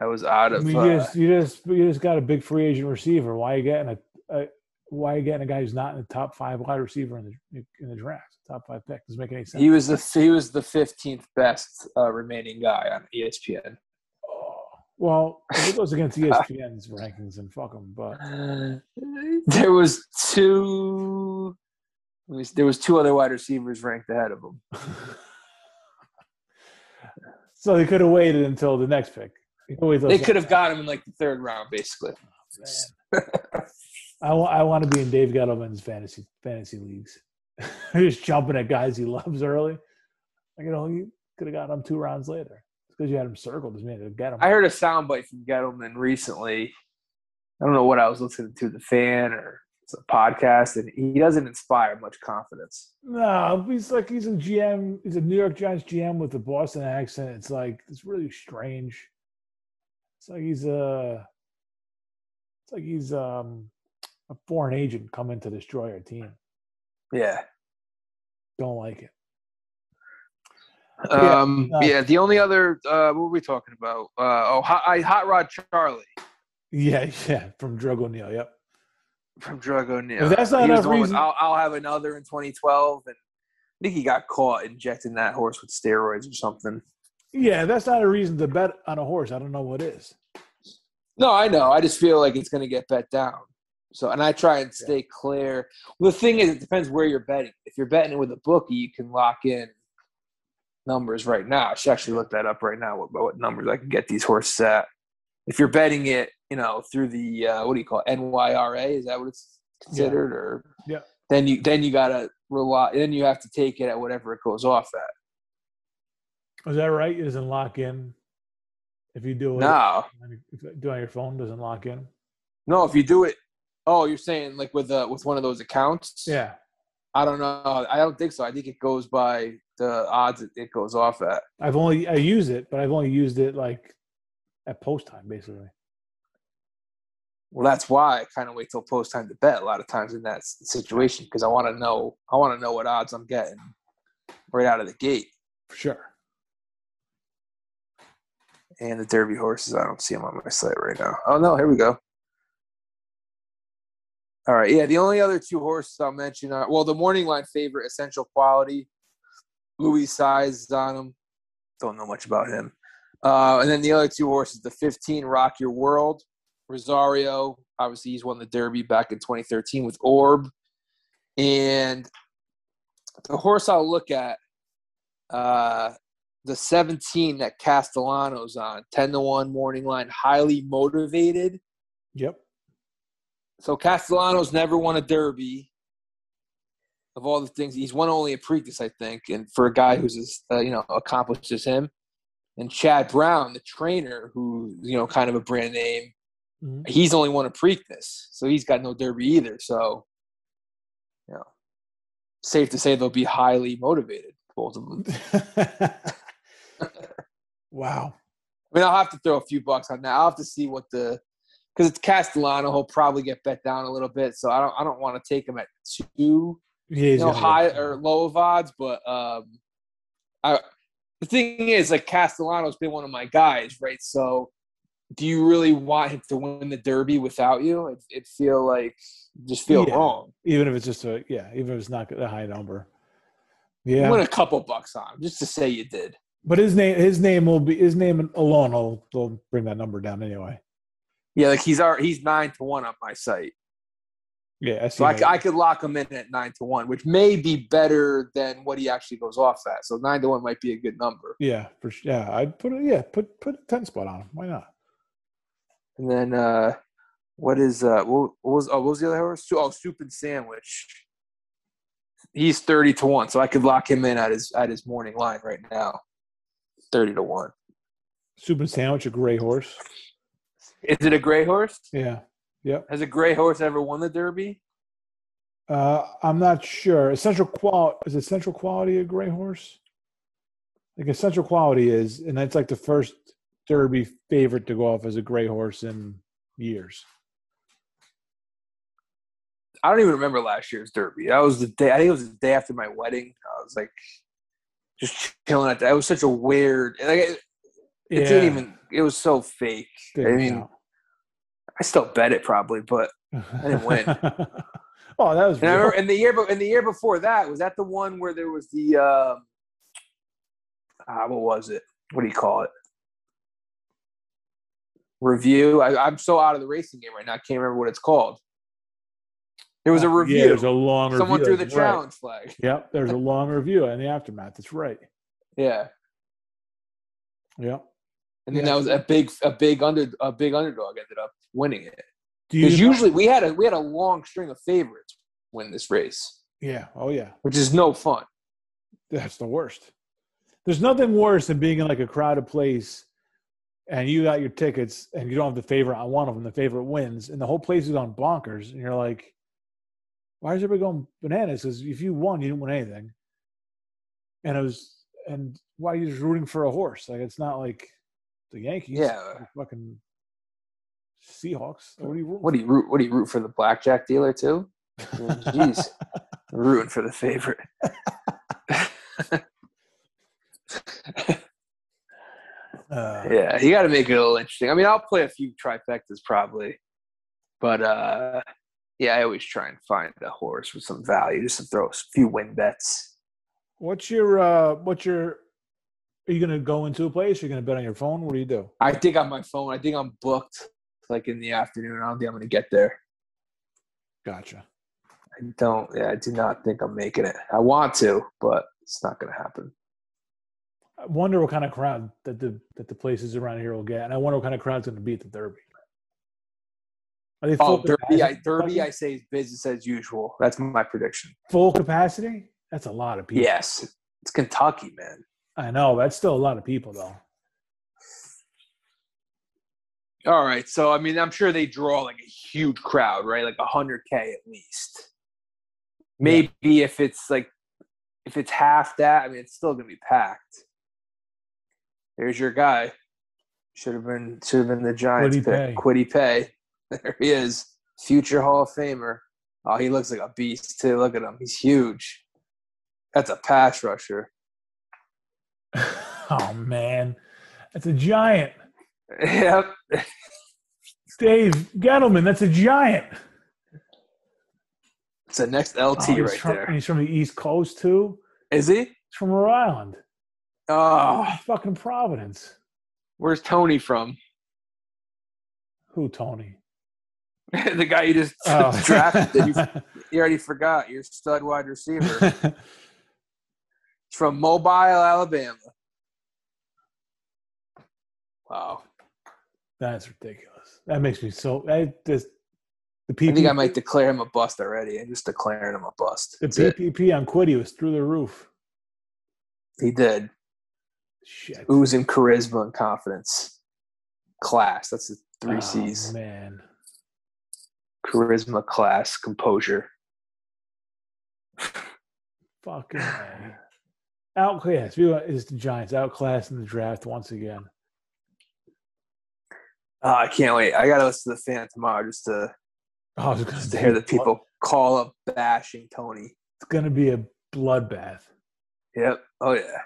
that was out of. I mean, uh, you just you just you just got a big free agent receiver. Why are you getting a, a why are you getting a guy who's not in the top five wide receiver in the in the draft? Top five pick doesn't make any sense. he was the he was the fifteenth best uh, remaining guy on ESPN. Oh, well, it goes against ESPN's rankings, and fuck them. But uh, There was two. let me see, There was two other wide receivers ranked ahead of him. so they could have waited until the next pick. They could, They could have got him in like the third round, basically. Oh, man. I want I want to be in Dave Gettleman's fantasy fantasy leagues. Just jumping at guys he loves early. Like, you know, you could have got him two rounds later. Because you had him circled doesn't mean to get him. I heard a soundbite from Gettleman recently. I don't know what I was listening to, the fan or it's a podcast, and he doesn't inspire much confidence. no, he's like he's a GM. He's a New York Giants GM with a Boston accent. It's like it's really strange. It's like he's a. It's like he's um a foreign agent coming to destroy our team. Yeah. Don't like it. Um, uh, yeah. The only other, uh, what were we talking about? Uh, oh, hot, I, hot Rod Charlie Yeah, yeah, from Drug O'Neill. Yep. from Drug O'Neill. That's not enough one with, reason- I'll, I'll have another in 2012, and I think he got caught injecting that horse with steroids or something. Yeah, that's not a reason to bet on a horse. I don't know what is. No, I know. I just feel like it's going to get bet down. So, and I try and stay clear. Well, the thing is, it depends where you're betting. If you're betting it with a bookie, you can lock in numbers right now. I should actually look that up right now. What, what numbers I can get these horses at? If you're betting it, you know, through the uh, what do you call it? NYRA? Is that what it's considered? Or Yeah. Then you then you gotta rely. Then you have to take it at whatever it goes off at. Is that right? It doesn't lock in. If you do it, No, if do it on your phone, doesn't lock in. no. If you do it, oh, you're saying like with uh, with one of those accounts? Yeah. I don't know. I don't think so. I think it goes by the odds it goes off at. I've only I use it, but I've only used it like at post time, basically. Well, that's why I kind of wait till post time to bet a lot of times in that situation because I want to know I want to know what odds I'm getting right out of the gate. For sure. And the Derby horses, I don't see them on my site right now. Oh no, here we go. All right, yeah. The only other two horses I'll mention are well, the morning line favorite, Essential Quality. Luis Saez on him. Don't know much about him. Uh, and then the other two horses, the 15 Rock Your World, Rosario. Obviously, he's won the Derby back in 2013 with Orb. And the horse I'll look at, uh, the 17 that Castellano's on, 10 to 1 morning line, highly motivated. Yep. So Castellano's never won a Derby. Of all the things, he's won only a Preakness, I think, and for a guy who's as uh, you know accomplished as him, and Chad Brown, the trainer, who you know kind of a brand name, Mhm. he's only won a Preakness, so he's got no Derby either. So, you know, safe to say they'll be highly motivated, both of them. wow. I mean, I'll have to throw a few bucks on that. I'll have to see what the because it's Castellano. He'll probably get bet down a little bit, so I don't. I don't want to take him at two, Yeah, you know, high or low of odds. But um, I the thing is, like Castellano's been one of my guys, right? So, do you really want him to win the Derby without you? It, it feel like just feel Yeah. wrong. even if it's just a yeah, even if it's not a high number. Yeah, Win a couple bucks on him just to say you did. but his name his name will be his name alone will will bring that number down anyway. Yeah, like he's our, he's nine to one on my site. Yeah, I see So I, I could lock him in at nine to one, which may be better than what he actually goes off at. So nine to one might be a good number. yeah, for sure. Yeah, I'd put it. Yeah, put put a ten spot on him. Why not? And then uh what is uh what, what was oh what was the other horse? Oh, soup and sandwich. He's thirty to one, so I could lock him in at his at his morning line right now. Thirty to one. Soup and sandwich, a gray horse. Is it a gray horse? Yeah, yep. Has a gray horse ever won the Derby? Uh, I'm not sure. Essential quality is essential quality a gray horse? Like essential quality is, and that's like the first Derby favorite to go off as a gray horse in years. I don't even remember last year's Derby. That was the day. I think it was the day after my wedding. I was like, just chilling at that. It was such a weird. Like, it, it didn't even. It was so fake. Didn't I mean, count. I still bet it probably, but I didn't win. oh, that was and, remember, and the year, and the year before that was that the one where there was the. Um, ah, what was it? What do you call it? Review. I, I'm so out of the racing game right now. I can't remember what it's called. There was a Yeah, review. there's a long Someone review. threw the right. challenge flag. Yep, there's a long review in the aftermath. That's right. Yeah. Yep. And then Yeah. that was a big a big under a big underdog ended up winning it because usually we had a we had a long string of favorites win this race Yeah. Oh, yeah. which is no fun That's the worst. There's nothing worse than being in like a crowded place and you got your tickets and you don't have the favorite on one of them. The favorite wins, and the whole place is on bonkers. And you're like, why is everybody going bananas? Because if you won, you didn't win anything. And it was, and why are you just rooting for a horse? Like it's not like the Yankees. Yeah. fucking Seahawks. What are you rooting what do you root what do you root for the blackjack dealer too jeez rooting for the favorite Uh, yeah you got to make it a little interesting i mean i'll play a few trifectas probably but uh yeah i always try and find a horse with some value just to throw a few win bets What's your uh what's your are you gonna go into a place? You're gonna bet on your phone? What do you do? I think on my phone. I think I'm booked like in the afternoon. I don't think I'm gonna get there. Gotcha. I don't. Yeah, I do not think I'm making it. I want to, but it's not gonna happen. I wonder what kind of crowd that the that the places around here will get. And I wonder what kind of crowd's gonna be at the Derby. Are they Oh, Derby. I. Derby. I say is business as usual. That's my prediction. full capacity? That's a lot of people. Yes, it's Kentucky, man. I know, that's still a lot of people though. All right. So I mean, I'm sure they draw like a huge crowd, right? Like hundred k at least. Maybe if it's like if it's half that, I mean, it's still gonna be packed. There's your guy. Should have been should have been the Giants Kwity pick. Paye. Kwity Paye. There he is, future Hall of Famer. Oh, he looks like a beast too. Look at him; he's huge. That's a pass rusher. oh man, that's a giant. Yep. Dave Gettleman, that's a giant. It's the next LT Oh, right from, there. He's from the East Coast too. Is he? He's from Rhode Island. Oh, Fucking Providence. where's Toney from? Who, Toney? the guy you just Oh. drafted. You, you already forgot. Your stud wide receiver. From Mobile, Alabama. Wow. That's ridiculous. That makes me so. I just the I think I might declare him a bust already. I'm just declaring him a bust. the That's it. PPP on Kwity was through the roof. He did. Shit. Oozing charisma and confidence. Class. That's the three Oh, C's. man. Charisma, class, composure. Fucking. Outclass. Is the Giants outclassing the draft once again. Oh, I can't wait. I gotta listen to the fan tomorrow just to Oh, I was gonna just to hear the people call up bashing Toney. It's gonna be a bloodbath. Yep. Oh yeah.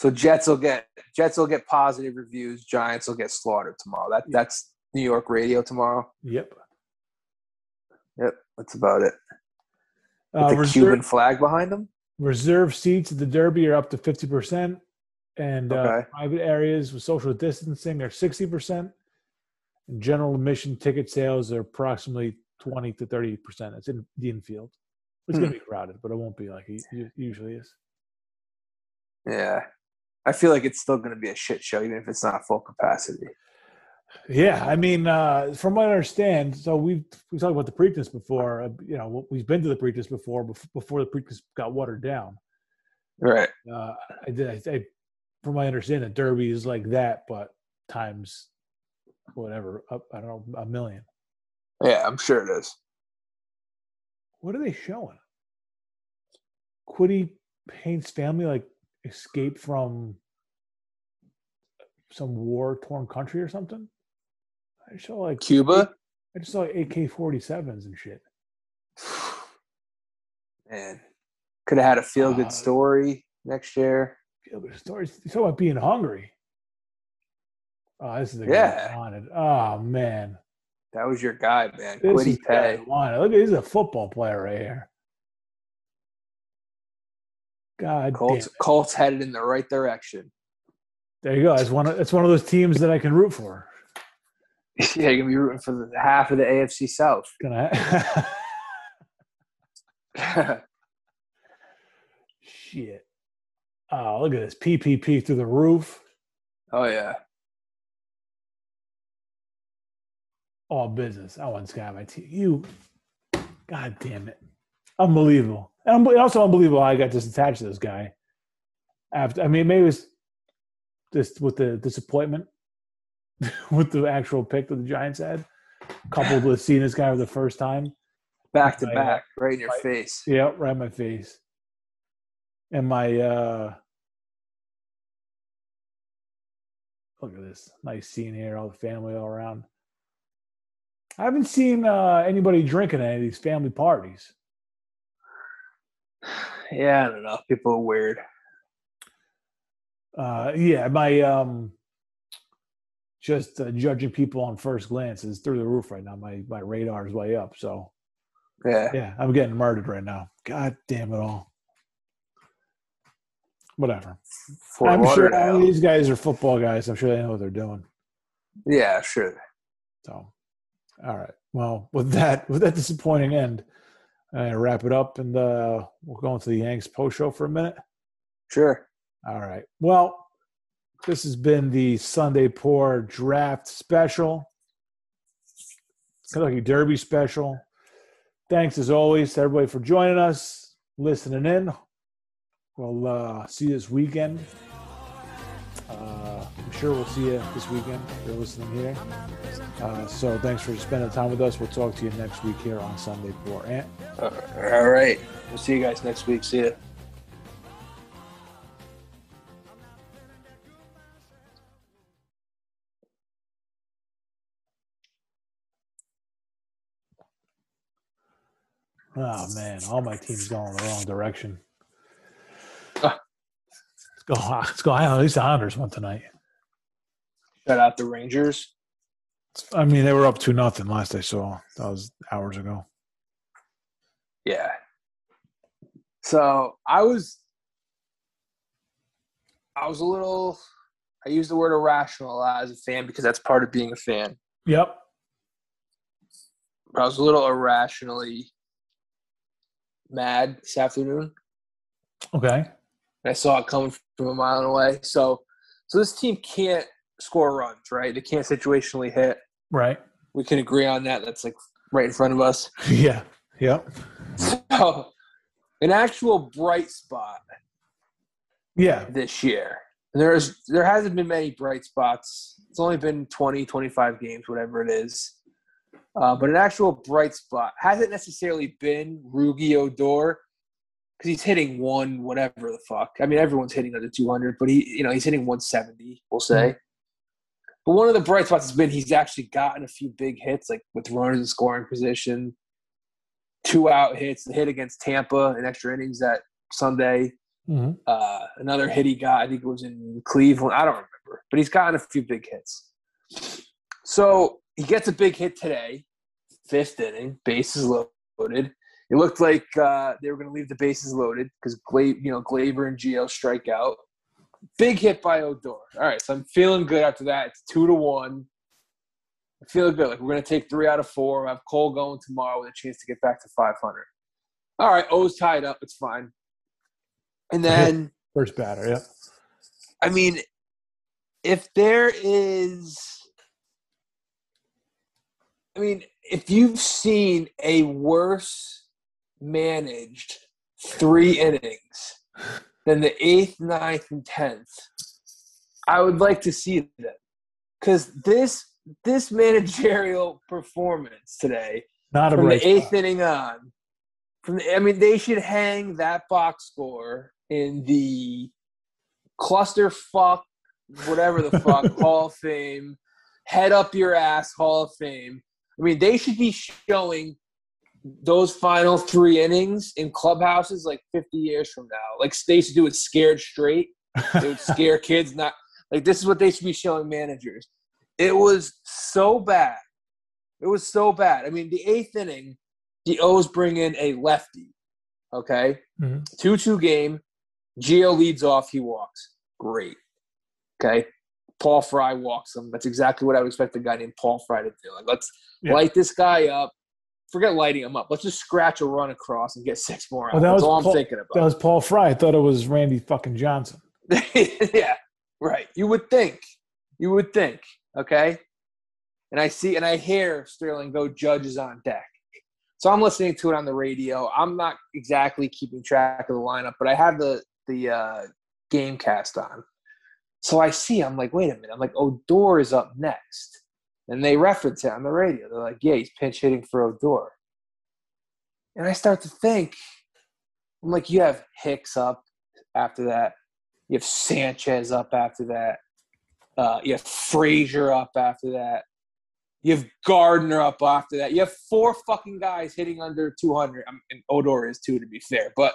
So Jets will get Jets will get positive reviews. Giants will get slaughtered tomorrow. That that's New York radio tomorrow. Yep. Yep, that's about it. With Uh, the reserve, Cuban flag behind them. reserve seats at the Derby are up to fifty percent, and uh, private areas with social distancing are sixty percent. And general admission ticket sales are approximately twenty to thirty percent. It's in the infield. It's Hmm. gonna be crowded, but it won't be like it usually is. Yeah, I feel like it's still going to be a shit show, even if it's not full capacity. Yeah, I mean, uh, from what I understand, so we've we talked about the Preakness before. Uh, you know, we've been to the Preakness before, before the Preakness got watered down. Right. Uh, I did. I, I, from my understanding, the Derby is like that, but times whatever. Up, I don't know, a million. Yeah, I'm sure it is. What are they showing? Kwity Paye's family like escape from some war torn country or something. I saw like Cuba. I just saw AK forty sevens and shit. Man, could have had a feel good Uh, story next year. Feel good stories. You talk about being hungry. Oh, this is the guy Yeah. I wanted. Oh man, That was your guy, man. this Kwity is guy Paye. wanted. Look, he's a football player right here. God Colts. Colts headed in the right direction. There you go. It's one. Of, it's one of those teams that I can root for. yeah, you're gonna be rooting for the half of the AFC South. Gonna. Shit. Oh, look at this PPP through the roof. oh yeah. All business. I want guy my team. You, god damn it, unbelievable. And also unbelievable. How I got disattached to this guy. After, I mean, maybe it was just with the disappointment with the actual pick that the Giants had, coupled with seeing this guy for the first time. Back to back, right in your face. Yeah, right in my face. And my uh look at this nice scene here, all the family all around. I haven't seen uh anybody drinking at any of these family parties. Yeah, I don't know. People are weird. Uh yeah, my um just uh, judging people on first glance is through the roof right now. My my radar is way up. So Yeah. yeah, I'm getting murdered right now. God damn it all. Whatever. Fort I'm sure these guys are football guys. I'm sure they know what they're doing. Yeah, sure. So, all right. Well, with that, with that disappointing end, I'm wrap it up, and uh, we'll go into the Yanks post show for a minute. Sure. All right. Well, this has been the Sunday Pour Draft Special, Kentucky Derby Special. Thanks as always to everybody for joining us, listening in. We'll uh, see you this weekend. Uh, I'm sure we'll see you this weekend if you're listening here. Uh, so thanks for spending time with us. We'll talk to you next week here on Sunday Pour. Uh, all right. We'll see you guys next week. See ya. Oh man, all my teams going the wrong direction. Ah. Let's go. Let's go. At least the Islanders won tonight. Shout out the Rangers. I mean, they were up to nothing last I saw. That was hours ago. Yeah. So I was, I was a little. I use the word irrational a lot as a fan because that's part of being a fan. Yep. But I was a little irrationally mad this afternoon. Okay. I saw it coming from a mile away. So, so this team can't score runs, right? They can't situationally hit. Right. We can agree on that. That's like right in front of us. Yeah. Yep. So, an actual bright spot Yeah. this year. And there's there hasn't been many bright spots. It's only been 20, 25 games, whatever it is. Uh, but an actual bright spot hasn't necessarily been Rougned Odor because he's hitting one whatever the fuck. I mean, everyone's hitting under 200, but he you know he's hitting 170. We'll say. But one of the bright spots has been he's actually gotten a few big hits, like with runners in scoring position, two out hits, the hit against Tampa in extra innings that Sunday, hmm uh, another hit he got, I think it was in Cleveland. I don't remember, but he's gotten a few big hits. So he gets a big hit today, fifth inning, bases loaded. It looked like uh, they were going to leave the bases loaded because Gla- you know Gleyber and Gio strike out. Big hit by Odor. All right, so I'm feeling good after that. It's two to one. I feel good. Like we're going to take three out of four. I have Cole going tomorrow with a chance to get back to 500. All right, O's tied up. It's fine. And then. First batter. yeah. I mean, if there is, I mean, if you've seen a worse managed three innings than the eighth, ninth, and tenth, I would like to see them because this this managerial performance today Not a from the eighth inning on. From the, I mean, they should hang that box score in the cluster fuck, whatever the fuck, Hall of Fame, head up your ass Hall of Fame. I mean, they should be showing those final three innings in clubhouses like 50 years from now. Like they used to do with Scared Straight. They would scare kids. Not like this is what they should be showing managers. It was so bad. It was so bad. I mean, the eighth inning, the O's bring in a lefty. Okay, Mhm. two-two game. Gio leads off. He walks. Great. Okay. Paul Fry walks him. That's exactly what I would expect a guy named Paul Fry to do. Like, let's Yeah. light this guy up. Forget lighting him up. Let's just scratch a run across and get six more out. Well, that That's was all I'm thinking about. That was Paul Fry. I thought it was Randy fucking Johnson. yeah, right. You would think. You would think. Okay. And I see and I hear Sterling go judges on deck. So I'm listening to it on the radio. I'm not exactly keeping track of the lineup, but I have the the uh, game cast on. So I see, I'm like, wait a minute. I'm like, Odor is up next. And they reference it on the radio. They're like, yeah, he's pinch hitting for Odor. And I start to think, I'm like, you have Hicks up after that. You have Sanchez up after that. Uh, you have Frazier up after that. You have Gardner up after that. You have four fucking guys hitting under 200. I mean, Odor is too, to be fair, but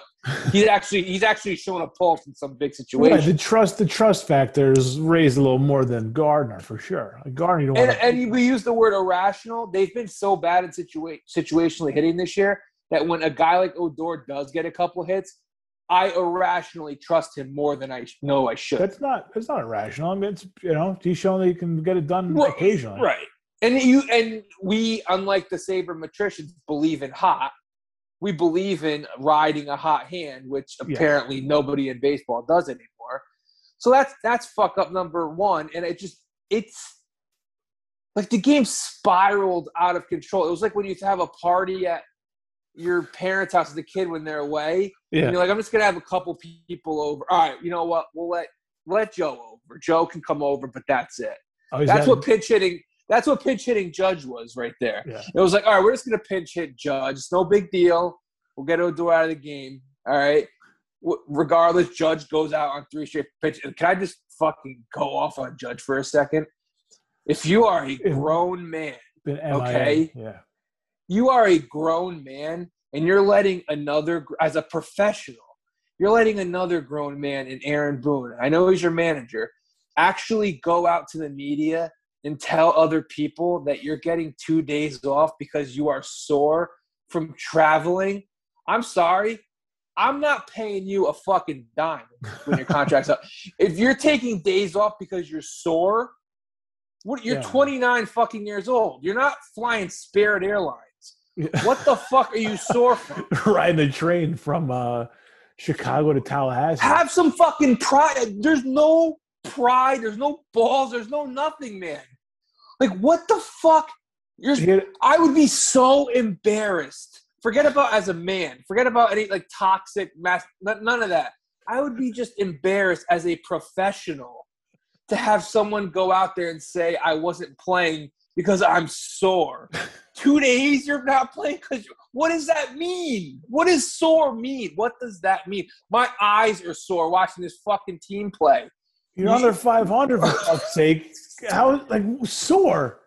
he's actually he's actually showing a pulse in some big Right, situations. the trust the trust factor is raised a little more than Gardner for sure. Like Gardner, you don't And, want and we use the word irrational. They've been so bad in situa- situationally hitting this year that when a guy like Odor does get a couple hits, I irrationally trust him more than I know I should. That's not that's not irrational. I mean, it's you know he's shown that he can get it done Well, occasionally. Right. And you and we, unlike the saber sabermetricians, believe in hot. We believe in riding a hot hand, which Yeah. apparently nobody in baseball does anymore. So that's that's fuck up number one. And it just it's like the game spiraled out of control. It was like when you have a party at your parents' house as a kid when they're away. Yeah, And you're like, I'm just gonna have a couple people over. All right, you know what? We'll let let Joe over. Joe can come over, but that's it. Oh, That's what pinch hitting. That's what pinch hitting Judge was right there. Yeah. It was like, all right, we're just gonna pinch hit Judge. It's no big deal. We'll get Odor out of the game. All right. Regardless, Judge goes out on three straight pitch. And Can I just fucking go off on Judge for a second? If you are a grown man, okay. Yeah, you are a grown man. and you're letting another as a professional, you're letting another grown man in Aaron Boone. I know he's your manager. Actually, go out to the media and tell other people that you're getting two days off because you are sore from traveling. I'm sorry. I'm not paying you a fucking dime when your contract's up. If you're taking days off because you're sore, what you're Yeah. 29 fucking years old. You're not flying Spirit Airlines. What the fuck are you sore from? Riding the train from uh, Chicago to Tallahassee. Have some fucking pride. There's no pride. There's no balls. There's no nothing, man. Like what the fuck? You're. I would be so embarrassed. Forget about as a man. Forget about any like toxic mass. None of that. I would be just embarrassed as a professional to have someone go out there and say I wasn't playing because I'm sore. Two days you're not playing because what does that mean? What does sore mean? What does that mean? My eyes are sore watching this fucking team play. You're under 500 for fuck's sake. How like sore?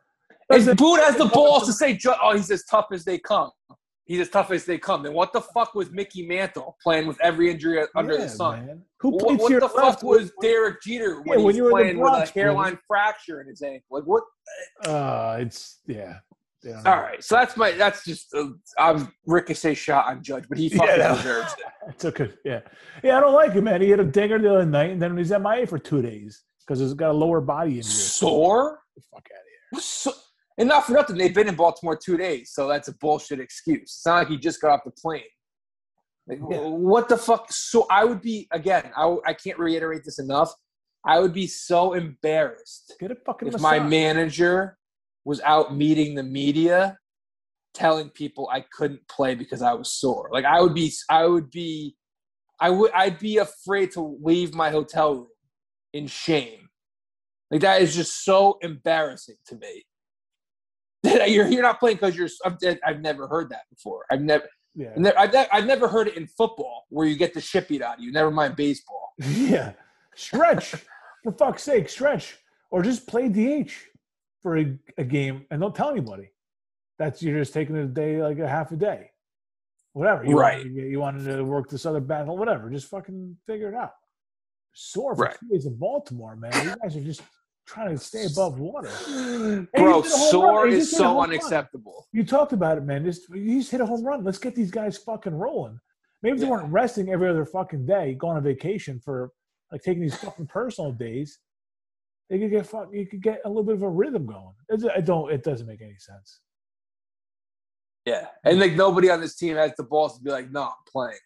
And Doesn't- Boone has the balls to say, "Oh, he's as tough as they come. He's as tough as they come." Then what the fuck was Mickey Mantle playing with every injury under Yeah, the sun? man. Who What, played what your the fuck was Derek Jeter when Yeah, he when was you were in the playing with a hairline fracture in his ankle? Like what? Uh, it's yeah. Yeah. All right, so that's my that's just uh, I'm ricochet shot on Judge, but he fucking Yeah, that- deserves it. It's okay. Yeah, yeah. I don't like him, man. He had a dinger the other night, and then he's MIA for two days because he's got a lower body injury. Sore? Get the fuck out of here. So, and not for nothing, they've been in Baltimore two days, so that's a bullshit excuse. It's not like he just got off the plane. Like, Yeah. What the fuck? So I would be again. I I can't reiterate this enough. I would be so embarrassed Get a fucking if my manager was out meeting the media, telling people I couldn't play because I was sore. Like I would be. I would be. I would. I'd be afraid to leave my hotel room in shame. Like that is just so embarrassing to me. That you're you're not playing because you're. I've, I've never heard that before. I've never. Yeah, I've never, I've ne- I've never heard it in football where you get the shit beat out of you. Never mind baseball. yeah. Stretch for fuck's sake, stretch or just play DH for a, a game and don't tell anybody. That's you're just taking a day like a half a day, whatever. You Right. Wanted, to- you wanted to work this other battle, whatever. Just fucking figure it out. Sore for Right. two days in Baltimore, man. You guys are just trying to stay above water. Bro, just hit a home sore is just hit a home so run. unacceptable. You talked about it, man. Just you just hit a home run. Let's get these guys fucking rolling. Maybe if they Yeah. weren't resting every other fucking day, going on vacation for like taking these fucking personal days. They could get fuck. You could get a little bit of a rhythm going. It's, I don't. It doesn't make any sense. Yeah, and like nobody on this team has the balls to be like, "No, I'm playing."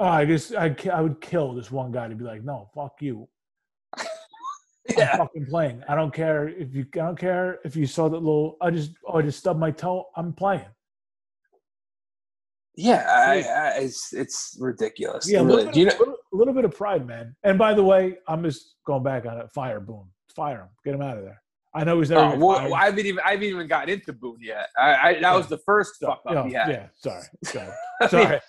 Oh, I guess I I would kill this one guy to be like, no, fuck you. I'm Yeah, fucking playing. I don't care if you. I don't care if you saw that little. I just. Oh, I just stubbed my toe. I'm playing. yeah, I, I, it's it's ridiculous. Yeah, a little, you know? a little, bit of pride, man. And by the way, I'm just going back on it. Fire Boone. Fire him. Get him out of there. I know he's never. Oh, well. I haven't even I haven't even got into Boone yet. I, I that was the first fuck up he had. yeah, sorry. Sorry. Sorry.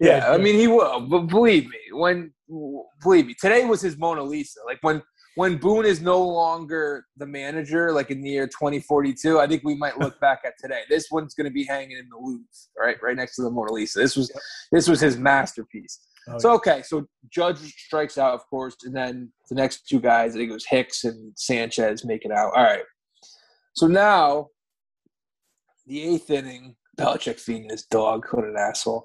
yeah, I mean he will, but believe me, when believe me, today was his Mona Lisa. Like when when Boone is no longer the manager, like in the year 2042, I think we might look back at today. This one's going to be hanging in the Louvre, right, right next to the Mona Lisa. This was this was his masterpiece. Oh, So okay, so Judge strikes out, of course, and then the next two guys, I think it was Hicks and Sanchez, make it out. All right. So now, the eighth inning, Belichick feeding his dog. What an asshole.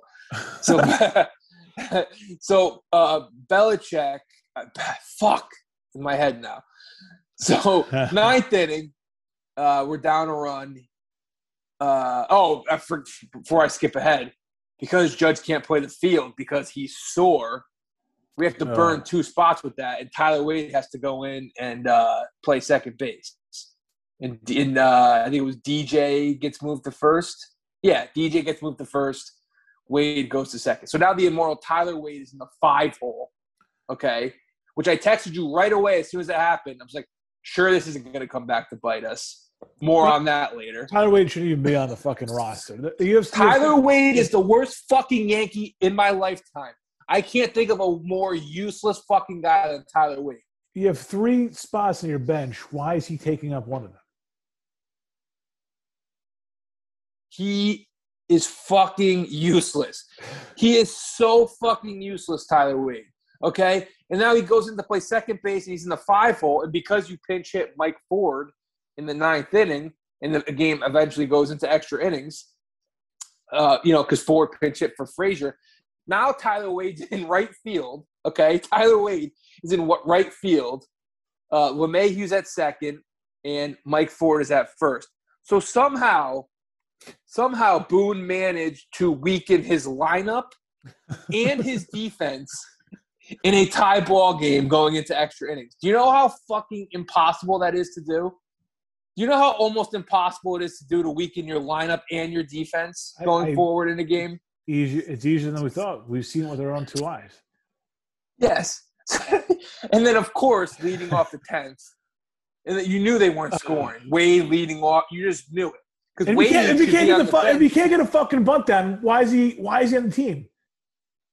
So, so uh, Belichick, uh, fuck, in my head now. So ninth inning, uh, we're down a run. Uh, oh, I for, before I skip ahead, because Judge can't play the field because he's sore, we have to burn two spots with that, and Tyler Wade has to go in and uh, play second base. And, and uh, I think it was DJ gets moved to first. Yeah, DJ gets moved to first. Wade goes to second. So now the immortal Tyler Wade is in the five hole. Okay, which I texted you right away as soon as it happened. I was like, sure, this isn't going to come back to bite us. More on that later. Tyler Wade shouldn't even be on the fucking roster. The, UFC Tyler Wade is the worst fucking Yankee in my lifetime. I can't think of a more useless fucking guy than Tyler Wade. You have three spots on your bench. Why is he taking up one of them? He is fucking useless. He is so fucking useless, Tyler Wade. Okay, and now he goes into play second base and he's in the five hole, and because you pinch hit Mike Ford in the ninth inning, and the game eventually goes into extra innings, uh, you know, because Ford pinch hit for Frazier. Now Tyler Wade's in right field. Okay, Tyler Wade is in what right field. Uh, LeMahieu's at second, and Mike Ford is at first. So somehow, somehow Boone managed to weaken his lineup and his defense in a tie ball game going into extra innings. Do you know how fucking impossible that is to do? Do you know how almost impossible it is to do to weaken your lineup and your defense going I, I, forward in a game? Easy, it's easier than we thought. We've seen it with our own two eyes. Yes. and then, of course, leading off the 10th, and you knew they weren't uh-huh. scoring. Wade leading off, you just knew it. Because if, if, he can't get the, fu- if he can't get a fucking bunt down, why is he why is he on the team?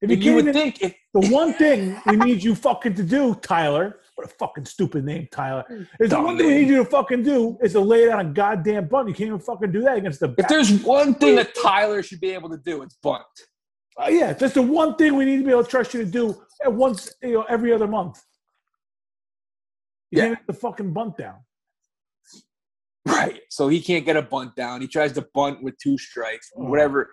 If you, you would think if, the one thing we need you fucking to do, Tyler, what a fucking stupid name, Tyler. Is the one thing we need you to fucking do is to lay down a goddamn bunt. You can't even fucking do that against the. If there's one thing that Tyler should be able to do, it's bunt. Uh, yeah, that's the one thing we need to be able to trust you to do at once, you know, every other month. You yeah. can't get the fucking bunt down. Right. So he can't get a bunt down. He tries to bunt with two strikes, oh. whatever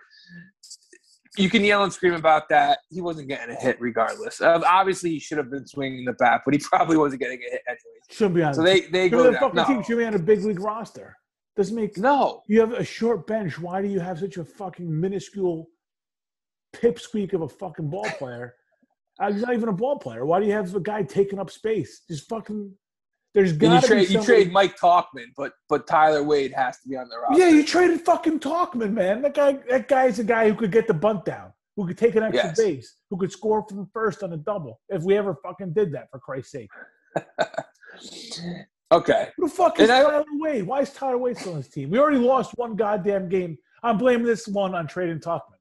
you can yell and scream about that. He wasn't getting a hit regardless. Uh, obviously, he should have been swinging the bat, but he probably wasn't getting a hit anyways. Should be on. So they they go the fucking no. team should be on a big league roster. Doesn't make no. You have a short bench. Why do you have such a fucking minuscule pipsqueak of a fucking ball player? uh, he's not even a ball player. Why do you have a guy taking up space? Just fucking there's got to trade, you trade Mike Tauchman, but but Tyler Wade has to be on the roster. Yeah, you traded fucking Tauchman, man. That guy that guy's a guy who could get the bunt down, who could take an extra yes. base, who could score from first on a double. If we ever fucking did that, for Christ's sake. okay. Who the fuck is and Tyler I, Wade? Why is Tyler Wade still on his team? We already lost one goddamn game. I'm blaming this one on trading Tauchman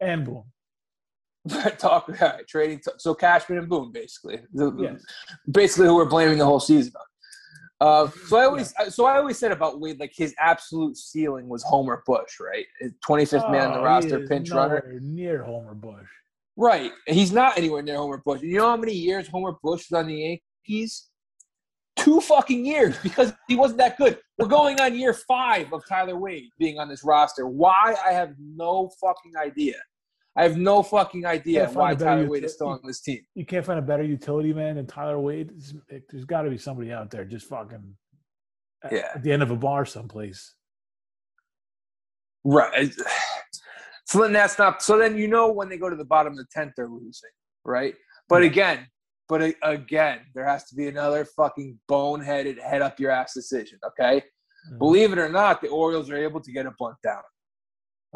and Boone. Talk right, trading. So Cashman and Boone, basically, yes. basically who we're blaming the whole season on. Uh, so I always, yeah. so I always said about Wade, like his absolute ceiling was Homer Bush, right? 25th oh, man on the roster, pinch runner. Near Homer Bush. Right. He's not anywhere near Homer Bush. You know how many years Homer Bush was on the Yankees? Two fucking years because he wasn't that good. We're going on year five of Tyler Wade being on this roster. Why? I have no fucking idea. I have no fucking idea why Tyler Wade is still on this team. You can't find a better utility man than Tyler Wade. There's got to be somebody out there just fucking yeah. at the end of a bar someplace. Right. So then that's not. So then you know when they go to the bottom of the tenth, they're losing, right? But yeah. again, but again, there has to be another fucking boneheaded head up your ass decision. Okay, mm-hmm. believe it or not, the Orioles are able to get a bunt down.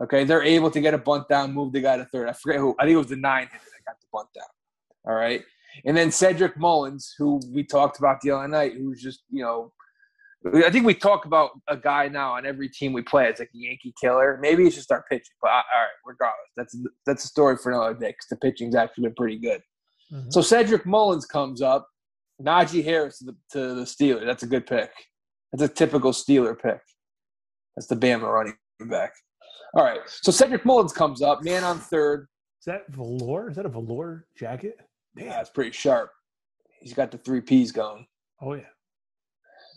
Okay, they're able to get a bunt down, move the guy to third. I forget who. I think it was the nine hitter that got the bunt down. All right, and then Cedric Mullins, who we talked about the other night, who's just you know, I think we talk about a guy now on every team we play. It's like a Yankee killer. Maybe it's just our pitching, but all right, regardless, that's that's a story for another day because the pitching's actually been pretty good. Mm-hmm. So Cedric Mullins comes up, Najee Harris to the, to the Steelers. That's a good pick. That's a typical Steeler pick. That's the Bama running back. All right. So Cedric Mullins comes up, man on third. Is that velour? Is that a velour jacket? Yeah, it's pretty sharp. He's got the three P's going. Oh yeah.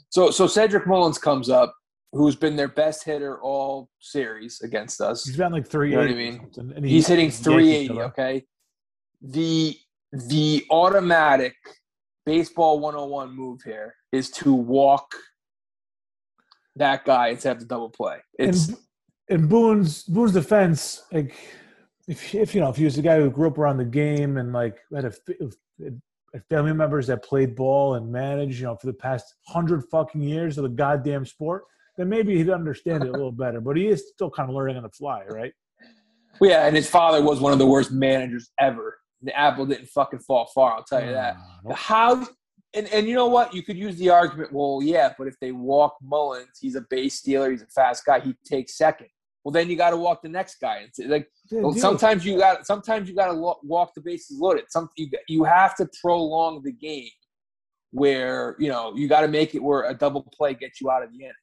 So so Cedric Mullins comes up, who's been their best hitter all series against us. He's been like three. You know what I mean? And he's, hitting three eighty. Okay. The the automatic baseball 101 move here is to walk that guy instead of the double play. It's and in Boone's Boone's defense, like if if you know if he was a guy who grew up around the game and like had a, family members that played ball and managed, you know, for the past hundred fucking years of the goddamn sport, then maybe he'd understand it a little better. But he is still kind of learning on the fly, right? Well, yeah, and his father was one of the worst managers ever. The apple didn't fucking fall far. I'll tell you that. Uh, How and, and you know what? You could use the argument, well, yeah, but if they walk Mullins, he's a base stealer, he's a fast guy, he takes second well then you got to walk the next guy. It's like yeah, sometimes you got sometimes you got to walk the bases loaded. Some you, you have to prolong the game where you know you got to make it where a double play gets you out of the inning.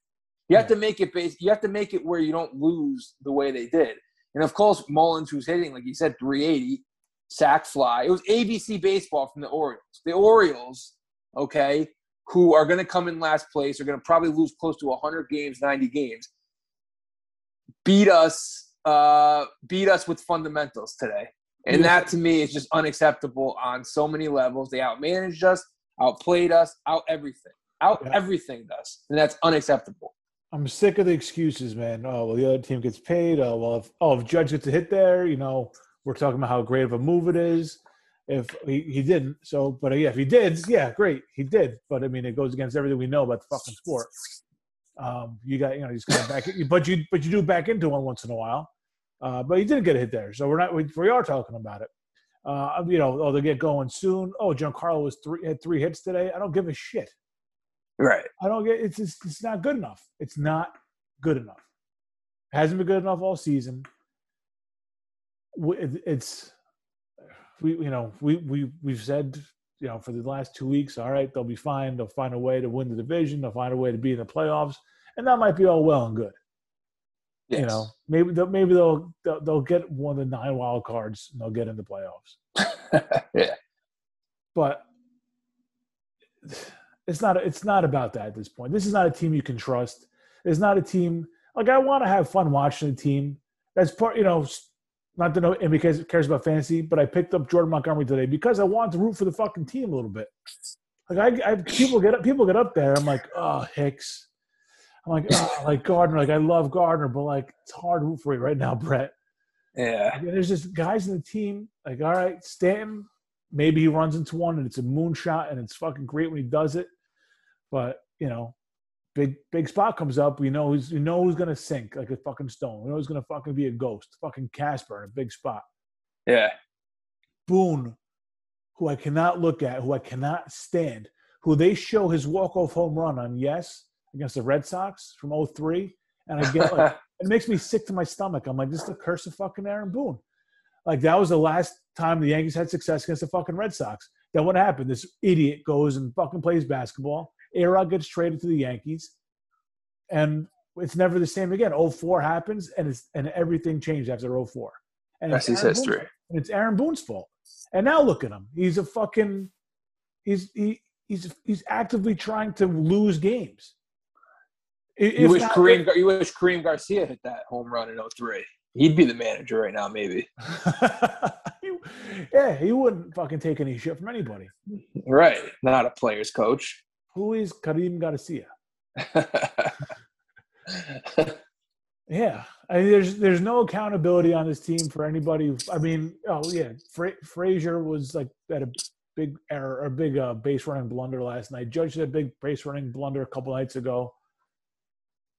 You have yeah. to make it base. You have to make it where you don't lose the way they did. And of course, Mullins, who's hitting, like you said, 380, sack fly. It was ABC baseball from the Orioles. The Orioles, okay, who are going to come in last place, are going to probably lose close to 100 games, 90 games, beat us, uh, beat us with fundamentals today. And that to me is just unacceptable on so many levels. They outmanaged us, outplayed us, out everything, out yeah. everything does, and that's unacceptable. I'm sick of the excuses, man. Oh well, the other team gets paid. Oh well, if, oh if Judge gets a hit there, you know, we're talking about how great of a move it is. If he, he didn't, so but yeah, if he did, yeah, great, he did. But I mean, it goes against everything we know about the fucking sport. Um, you got you know he's coming back, but you but you do back into one once in a while. Uh, but he didn't get a hit there, so we're not we, we are talking about it. Uh, you know, oh, they get going soon. Oh, Giancarlo was three had three hits today. I don't give a shit. Right. I don't get it's it's, it's not good enough. It's not good enough. It hasn't been good enough all season. It's we you know we we we've said you know for the last two weeks. All right, they'll be fine. They'll find a way to win the division. They'll find a way to be in the playoffs, and that might be all well and good. Yes. You know, maybe they'll, maybe they'll, they'll, they'll get one of the nine wild cards and they'll get in the playoffs. yeah, but it's not it's not about that at this point. This is not a team you can trust. It's not a team like I want to have fun watching a team. That's part you know. Not to know and because it cares about fantasy, but I picked up Jordan Montgomery today because I wanted to root for the fucking team a little bit. Like I, I people get up, people get up there. I'm like, oh Hicks, I'm like, oh, like Gardner, like I love Gardner, but like it's hard to root for you right now, Brett. Yeah. There's just guys in the team, like, all right, Stanton, maybe he runs into one and it's a moonshot and it's fucking great when he does it. But, you know, big big spot comes up, we know who's we know who's gonna sink like a fucking stone. We know who's gonna fucking be a ghost. Fucking Casper in a big spot. Yeah. Boone, who I cannot look at, who I cannot stand, who they show his walk-off home run on yes against the Red Sox from 03. And I get like, it makes me sick to my stomach. I'm like, this is the curse of fucking Aaron Boone. Like, that was the last time the Yankees had success against the fucking Red Sox. Then what happened? This idiot goes and fucking plays basketball. A-Rod gets traded to the Yankees. And it's never the same again. 04 happens and it's and everything changed after 04. And That's his history. and it's Aaron Boone's fault. And now look at him. He's a fucking he's he, he's he's actively trying to lose games. You wish, Karim, you wish Karim Garcia hit that home run in 03. He'd be the manager right now, maybe. yeah, he wouldn't fucking take any shit from anybody. Right. Not a player's coach. Who is Karim Garcia? yeah. I mean, there's there's no accountability on this team for anybody. I mean, oh yeah, Fra- Frazier was like at a big error, a big uh, base running blunder last night. Judge had a big base running blunder a couple nights ago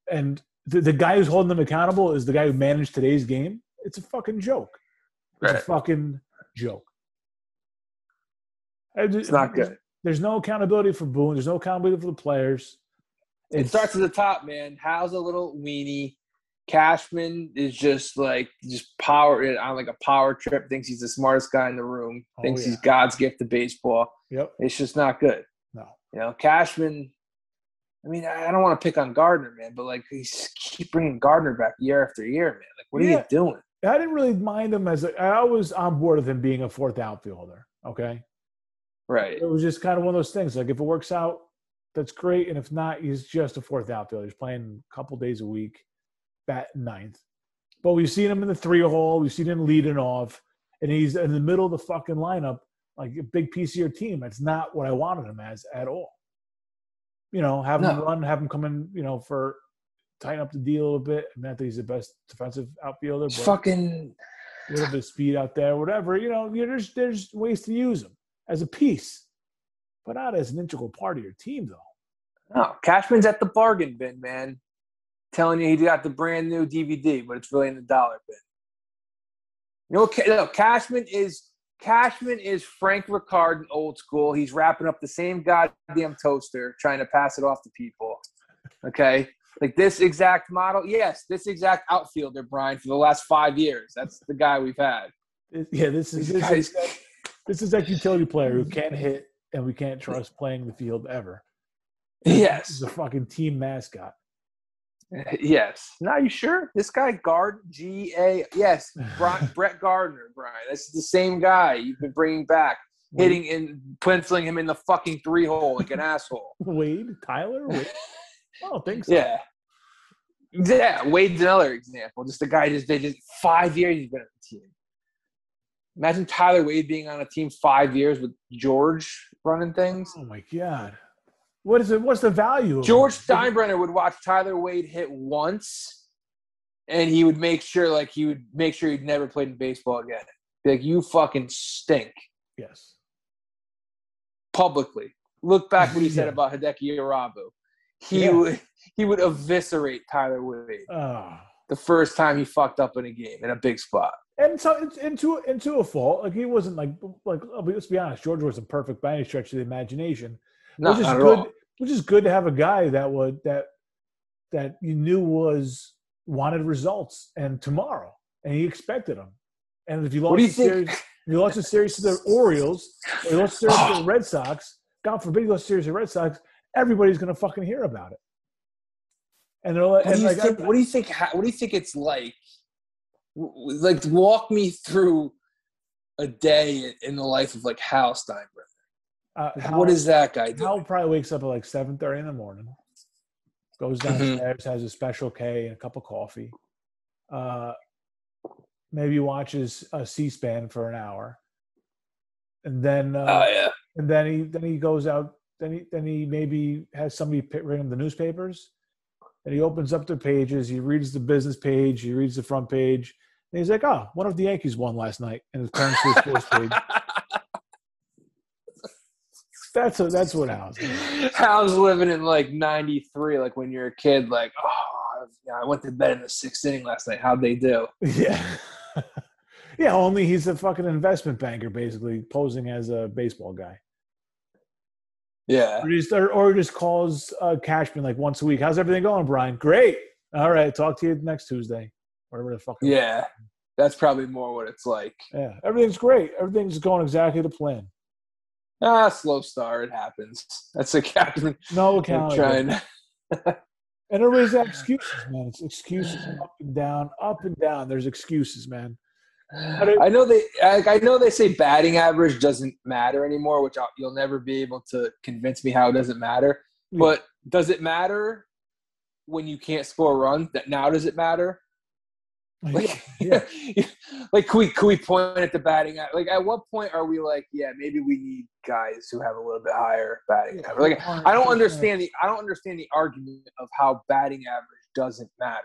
and the, the guy who's holding them accountable is the guy who managed today's game. It's a fucking joke. It's right. a fucking joke. It's not good. There's no accountability for Boone. There's no accountability for the players. It's, it starts at the top, man. How's a little weenie? Cashman is just like just power uh, on like a power trip. Thinks he's the smartest guy in the room. Oh, thinks yeah. he's God's gift to baseball. Yep. It's just not good. No. You know, Cashman I mean, I don't want to pick on Gardner, man, but like he's keep bringing Gardner back year after year, man. Like, what yeah. are you doing? I didn't really mind him as a, I was on board with him being a fourth outfielder. Okay, right. It was just kind of one of those things. Like, if it works out, that's great, and if not, he's just a fourth outfielder. He's playing a couple days a week, bat ninth. But we've seen him in the three hole. We've seen him leading off, and he's in the middle of the fucking lineup, like a big piece of your team. That's not what I wanted him as at all you know, have no. him run, have him come in, you know, for tighten up the deal a little bit. I mean, I think he's the best defensive outfielder. But fucking a little bit of speed out there, whatever. You know, there's there's ways to use him as a piece, but not as an integral part of your team, though. No, Cashman's at the bargain bin, man. Telling you he got the brand new DVD, but it's really in the dollar bin. You know, no, Cashman is Cashman is Frank Ricard in old school. He's wrapping up the same goddamn toaster, trying to pass it off to people. Okay. Like this exact model. Yes, this exact outfielder, Brian, for the last five years. That's the guy we've had. Yeah, this is this, is this is that utility player who can't hit and we can't trust playing the field ever. Yes. He's a fucking team mascot. Yes. Now you sure? This guy guard G A. Yes, Brett, Brett Gardner, Brian. This is the same guy you've been bringing back, hitting and penciling him in the fucking three hole like an asshole. Wade, Tyler. Wade? I don't think so. Yeah. Yeah, Wade's another example. Just a guy just they just five years he's been on the team. Imagine Tyler Wade being on a team five years with George running things. Oh my god. What is it? What's the value? Of George? Steinbrenner would watch Tyler Wade hit once, and he would make sure, like, he would make sure he'd never played in baseball again. Be like, you fucking stink Yes. publicly. Look back what he said about Hideki Irabu. He Yeah. would he would eviscerate Tyler Wade Oh. The first time he fucked up in a game in a big spot. And so it's into into a fault. Like he wasn't like like let's be honest. George wasn't perfect by any stretch of the imagination. No, which is not at good. all. Which is good to have a guy that would that that you knew was wanted results and tomorrow, and he expected them. And if you lost What do you the series, you lost the series to the Orioles, or you lost the series to the oh. Red Sox. God forbid you lost the series to the Red Sox. Everybody's going to fucking hear about it. And they're like, What do you like, think? What do you think? ha- What do you think it's like? Like, walk me through a day in- the life of like Hal Steinbrenner. uh, Hal- what is that guy doing? Hal probably wakes up at like seven thirty in the morning, goes Mm-hmm. downstairs, has a special K and a cup of coffee, uh, maybe watches a C-SPAN for an hour, and then uh, Oh yeah, and then he then he goes out. Then he then he maybe has somebody bring him the newspapers, and he opens up the pages. He reads the business page. He reads the front page. And he's like, "Oh, one of the Yankees won last night," and it turns to his sports page. That's a, that's what Hal's doing. Hal's living in like '93, like when you're a kid. Like, oh, I went to bed in the sixth inning last night. How'd they do? Yeah. yeah, only he's a fucking investment banker, basically, posing as a baseball guy. Yeah, Or just, or, or just calls uh, Cashman like once a week. How's everything going, Brian? Great. All right. Talk to you next Tuesday. Whatever the fuck. yeah. That's probably more what it's like. Yeah. Everything's great. Everything's going exactly to plan. Ah, slow start. It happens. That's a captain. No We're trying. And everybody's excuses, man. It's excuses up and down, up and down. There's excuses, man. I know they. I know they say batting average doesn't matter anymore, which I'll, you'll never be able to convince me how it doesn't matter. Yeah. But does it matter when you can't score a run? That now does it matter? Like, yeah. like can we can we point at the batting? Like at what point are we like, yeah, maybe we need guys who have a little bit higher batting Yeah. average? Like I don't understand the I don't understand the argument of how batting average doesn't matter.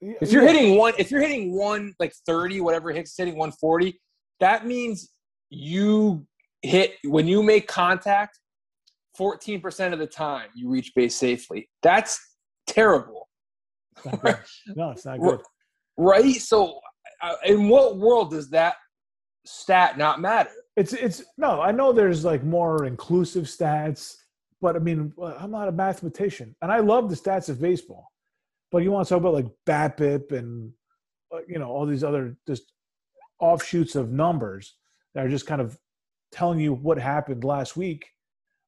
If you're hitting one, if you're hitting one like 30, whatever hits hitting 140, that means you hit when you make contact 14% of the time you reach base safely. That's terrible, It's not good. No, it's not good. right? So, uh, in what world does that stat not matter? It's it's no. I know there's like more inclusive stats, but I mean, I'm not a mathematician, and I love the stats of baseball. But you want to talk about like BABIP and uh, you know all these other just offshoots of numbers that are just kind of telling you what happened last week.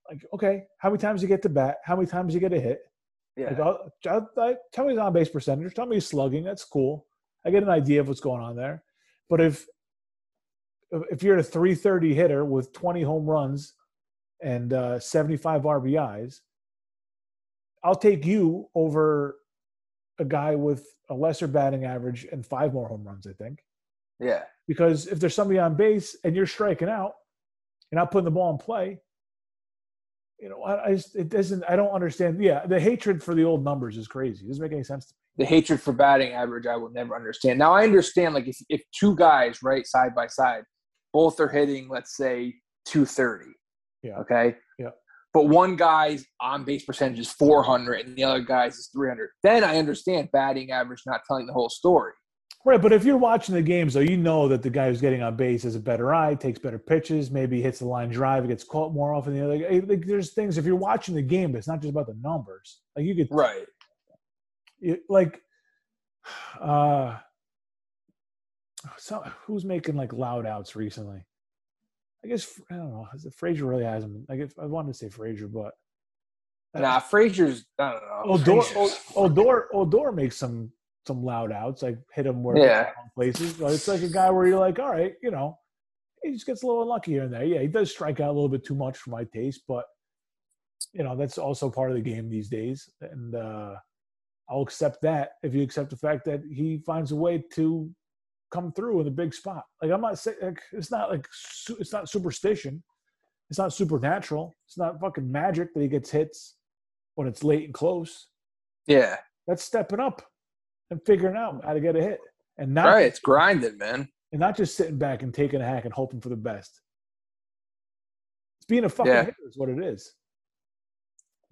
Like, okay, how many times you get to bat? How many times you get a hit? Yeah. Like, I'll, I'll, I, tell me his on base percentage. Tell me slugging. That's cool. I get an idea of what's going on there. But if if you're a 330 hitter with 20 home runs and uh, 75 RBIs, I'll take you over a guy with a lesser batting average and five more home runs. I think yeah. because if there's somebody on base and you're striking out, you're not putting the ball in play. You know, I, I just it doesn't. I don't understand. Yeah, the hatred for the old numbers is crazy. It doesn't make any sense to me. The hatred for batting average, I will never understand. Now, I understand, like, if, if two guys, right, side by side, both are hitting, let's say, 230. Yeah. Okay. Yeah. But one guy's on base percentage is 400 and the other guy's is 300. Then I understand batting average not telling the whole story. Right, but if you're watching the games, though, you know that the guy who's getting on base has a better eye, takes better pitches, maybe hits the line drive, gets caught more often than the other. Like, there's things if you're watching the game, it's not just about the numbers. Like you could, Right. you- like, uh, so who's making like loud outs recently? I guess I don't know. Is it Frazier really has them? I guess I wanted to say Frazier, but Nah, Frazier's. I don't know. Odor, Frazier's- Odor, Odor makes some some loud outs, like hit him where Yeah. places. But it's like a guy where you're like, all right, you know, he just gets a little unlucky here and there. Yeah, he does strike out a little bit too much for my taste, but you know that's also part of the game these days, and uh, I'll accept that if you accept the fact that he finds a way to come through in the big spot. Like I'm not saying like, it's not like su- it's not superstition, it's not supernatural, it's not fucking magic that he gets hits when it's late and close yeah. that's stepping up and figuring out how to get a hit and not right. It's grinding, man. and not just sitting back and taking a hack and hoping for the best. It's being a fucking Yeah. hitter is what it is.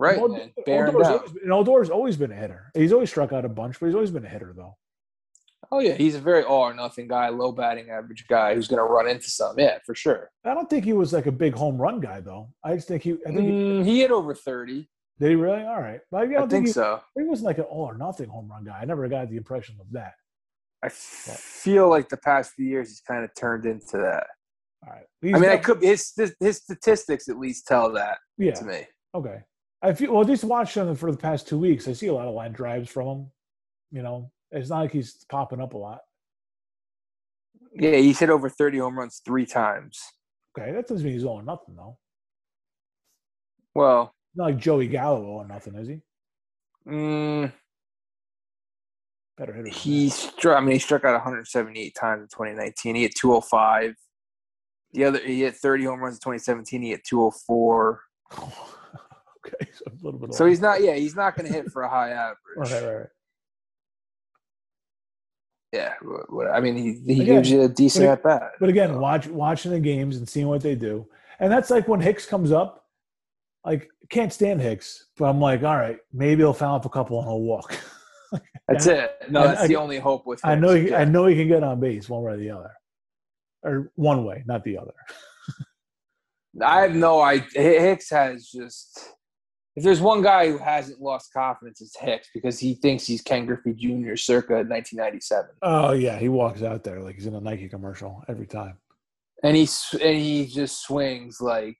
Right, Ald- man. Bearing Odor's down. always been, and Odor's always been a hitter. He's always struck out a bunch, but he's always been a hitter though. Oh yeah, he's a very all or nothing guy, low batting average guy who's going to run into some. Yeah, for sure. I don't think he was like a big home run guy though. I just think he. I think he, Mm, he hit over thirty. did he really? All right, but I, don't I think he, so. he wasn't like an all or nothing home run guy. I never got the impression of that. I feel like the past few years he's kind of turned into that. All right, I He's mean, I could his his statistics at least tell that yeah. to me. Okay. I feel well. Just watching him for the past two weeks, I see a lot of line drives from him. You know, it's not like he's popping up a lot. Yeah, he's hit over thirty home runs three times. Okay, that doesn't mean he's all or nothing though. Well, Not like Joey Gallo all or nothing, is he? mm, Better hitter. he struck. I mean, he struck out 178 times in 2019. He hit 205. The other, he hit 30 home runs in 2017. He hit 204. okay, so a little bit. So off. he's not. Yeah, he's not going to hit for a high average. right, right, right. Yeah, I mean, he, he Again, gives you a decent at bat. But again, watch watching the games and seeing what they do, and that's like when Hicks comes up. Like can't stand Hicks, but I'm like, all right, maybe he'll foul up a couple and he'll walk. That's it. No, that's I- the only hope with. I know, he, Yeah. I know he can get on base one way or the other, or one way, not the other. I have no idea. Hicks has just. If there's one guy who hasn't lost confidence, it's Hicks because he thinks he's Ken Griffey Jr. circa 1997, Oh yeah, he walks out there like he's in a Nike commercial every time. and he and he just swings like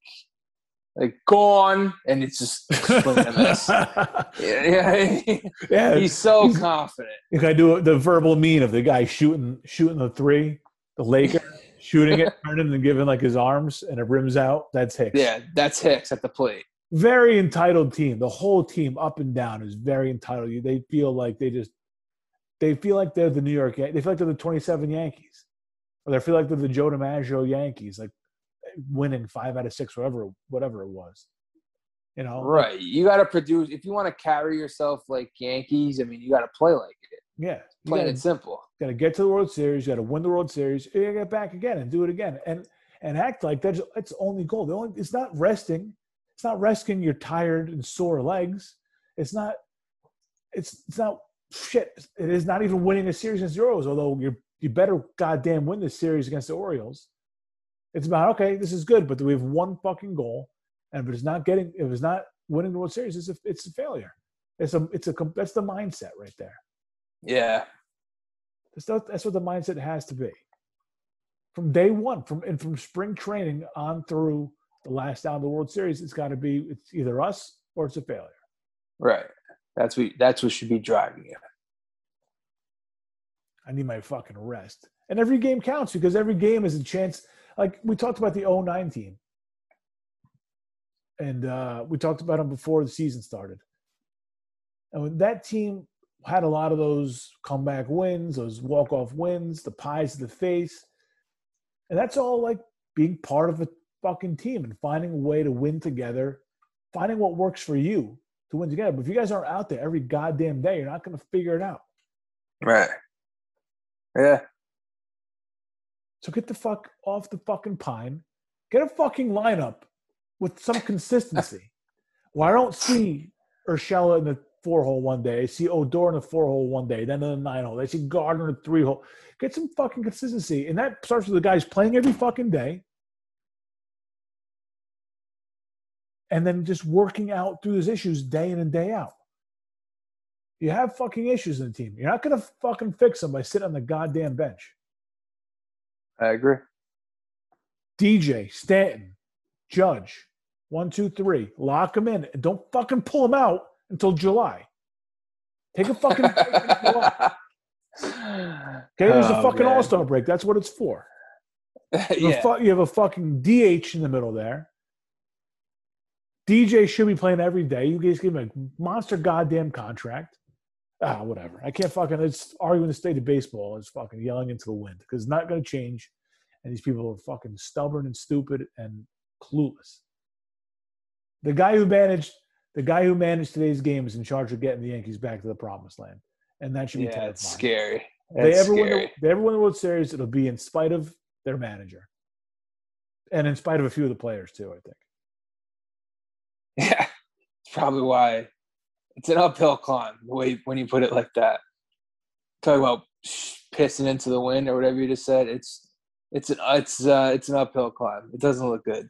like gone, and it's just swing and miss. Yeah, yeah. yeah, he's so confident. You can do the verbal mean of the guy shooting shooting the three, the Laker shooting it, turning and giving like his arms, and it rims out. That's Hicks. Yeah, that's Hicks at the plate. Very entitled team. The whole team, up and down, is very entitled. They feel like they just they feel like they're the New York. They feel like they're the twenty seven Yankees, or they feel like they're the Joe DiMaggio Yankees, like winning five out of six, whatever whatever it was. You know, Right. You got to produce. If you want to carry yourself like Yankees, I mean, you got to play like it. Yeah, Plain gotta- and simple. got to get to the World Series. You got to win the World Series. You got to get back again and do it again, and and act like that's that's the only goal. The only it's not resting. It's not resting your tired and sore legs. It's not. It's it's not shit. It is not even winning a series against the Orioles. Although you you better goddamn win this series against the Orioles. It's about okay. This is good, but we have one fucking goal, and if it's not getting, if it's not winning the World Series, it's a it's a failure. It's a it's a that's the mindset right there. Yeah. That's, that's what the mindset has to be. From day one, from and from spring training on through the last down of the World Series, it's got to be it's either us or it's a failure. Right. That's what. That's what should be driving you. I need my fucking rest. And every game counts because every game is a chance. Like we talked about the 09 team. And uh, we talked about them before the season started. And when that team had a lot of those comeback wins, those walk-off wins, the pies to the face. And that's all like being part of a fucking team and finding a way to win together, finding what works for you to win together. But if you guys aren't out there every goddamn day, you're not going to figure it out. Right. Yeah. So get the fuck off the fucking pine. Get a fucking lineup with some consistency. well, I don't see Urshela in the four hole one day. I see Odor in the four hole one day, then in the nine hole. I see Gardner in the three hole. Get some fucking consistency. And that starts with the guys playing every fucking day. And then just working out through those issues day in and day out. You have fucking issues in the team. You're not going to fucking fix them by sitting on the goddamn bench. I agree. DJ, Stanton, Judge, One, two, three. Lock them in. And don't fucking pull them out until July. Take a fucking break July. Okay, there's a Oh, fucking man. All Star break. That's what it's for. You have, a yeah. you have a fucking DH in the middle there. DJ should be playing every day. You guys give him a monster goddamn contract. Ah, whatever. I can't fucking. It's arguing the state of baseball is fucking yelling into the wind because it's not going to change, and these people are fucking stubborn and stupid and clueless. The guy who managed the guy who managed today's game is in charge of getting the Yankees back to the promised land, and that should be Yeah, terrifying. it's scary. they That's ever win the, scary. they ever win the World Series, it'll be in spite of their manager, and in spite of a few of the players too. I think. Yeah, it's probably why it's an uphill climb. The way when you put it like that, talk about pissing into the wind or whatever you just said. It's it's an it's uh it's an uphill climb. It doesn't look good.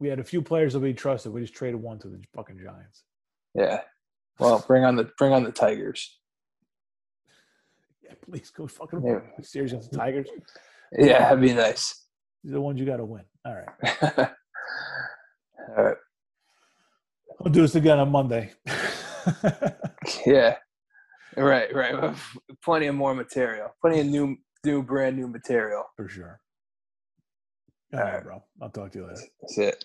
We had a few players that we trusted. We just traded one to the fucking Giants. Yeah. Well, bring on the bring on the Tigers. Yeah, please go fucking Yeah. series against the Tigers. Yeah, that'd be nice. These are the ones you got to win. All right, All right. we'll do this again on Monday. Yeah. Right, right. Plenty of more material. Plenty of new new brand new material. For sure. All right, bro. I'll talk to you later. That's it.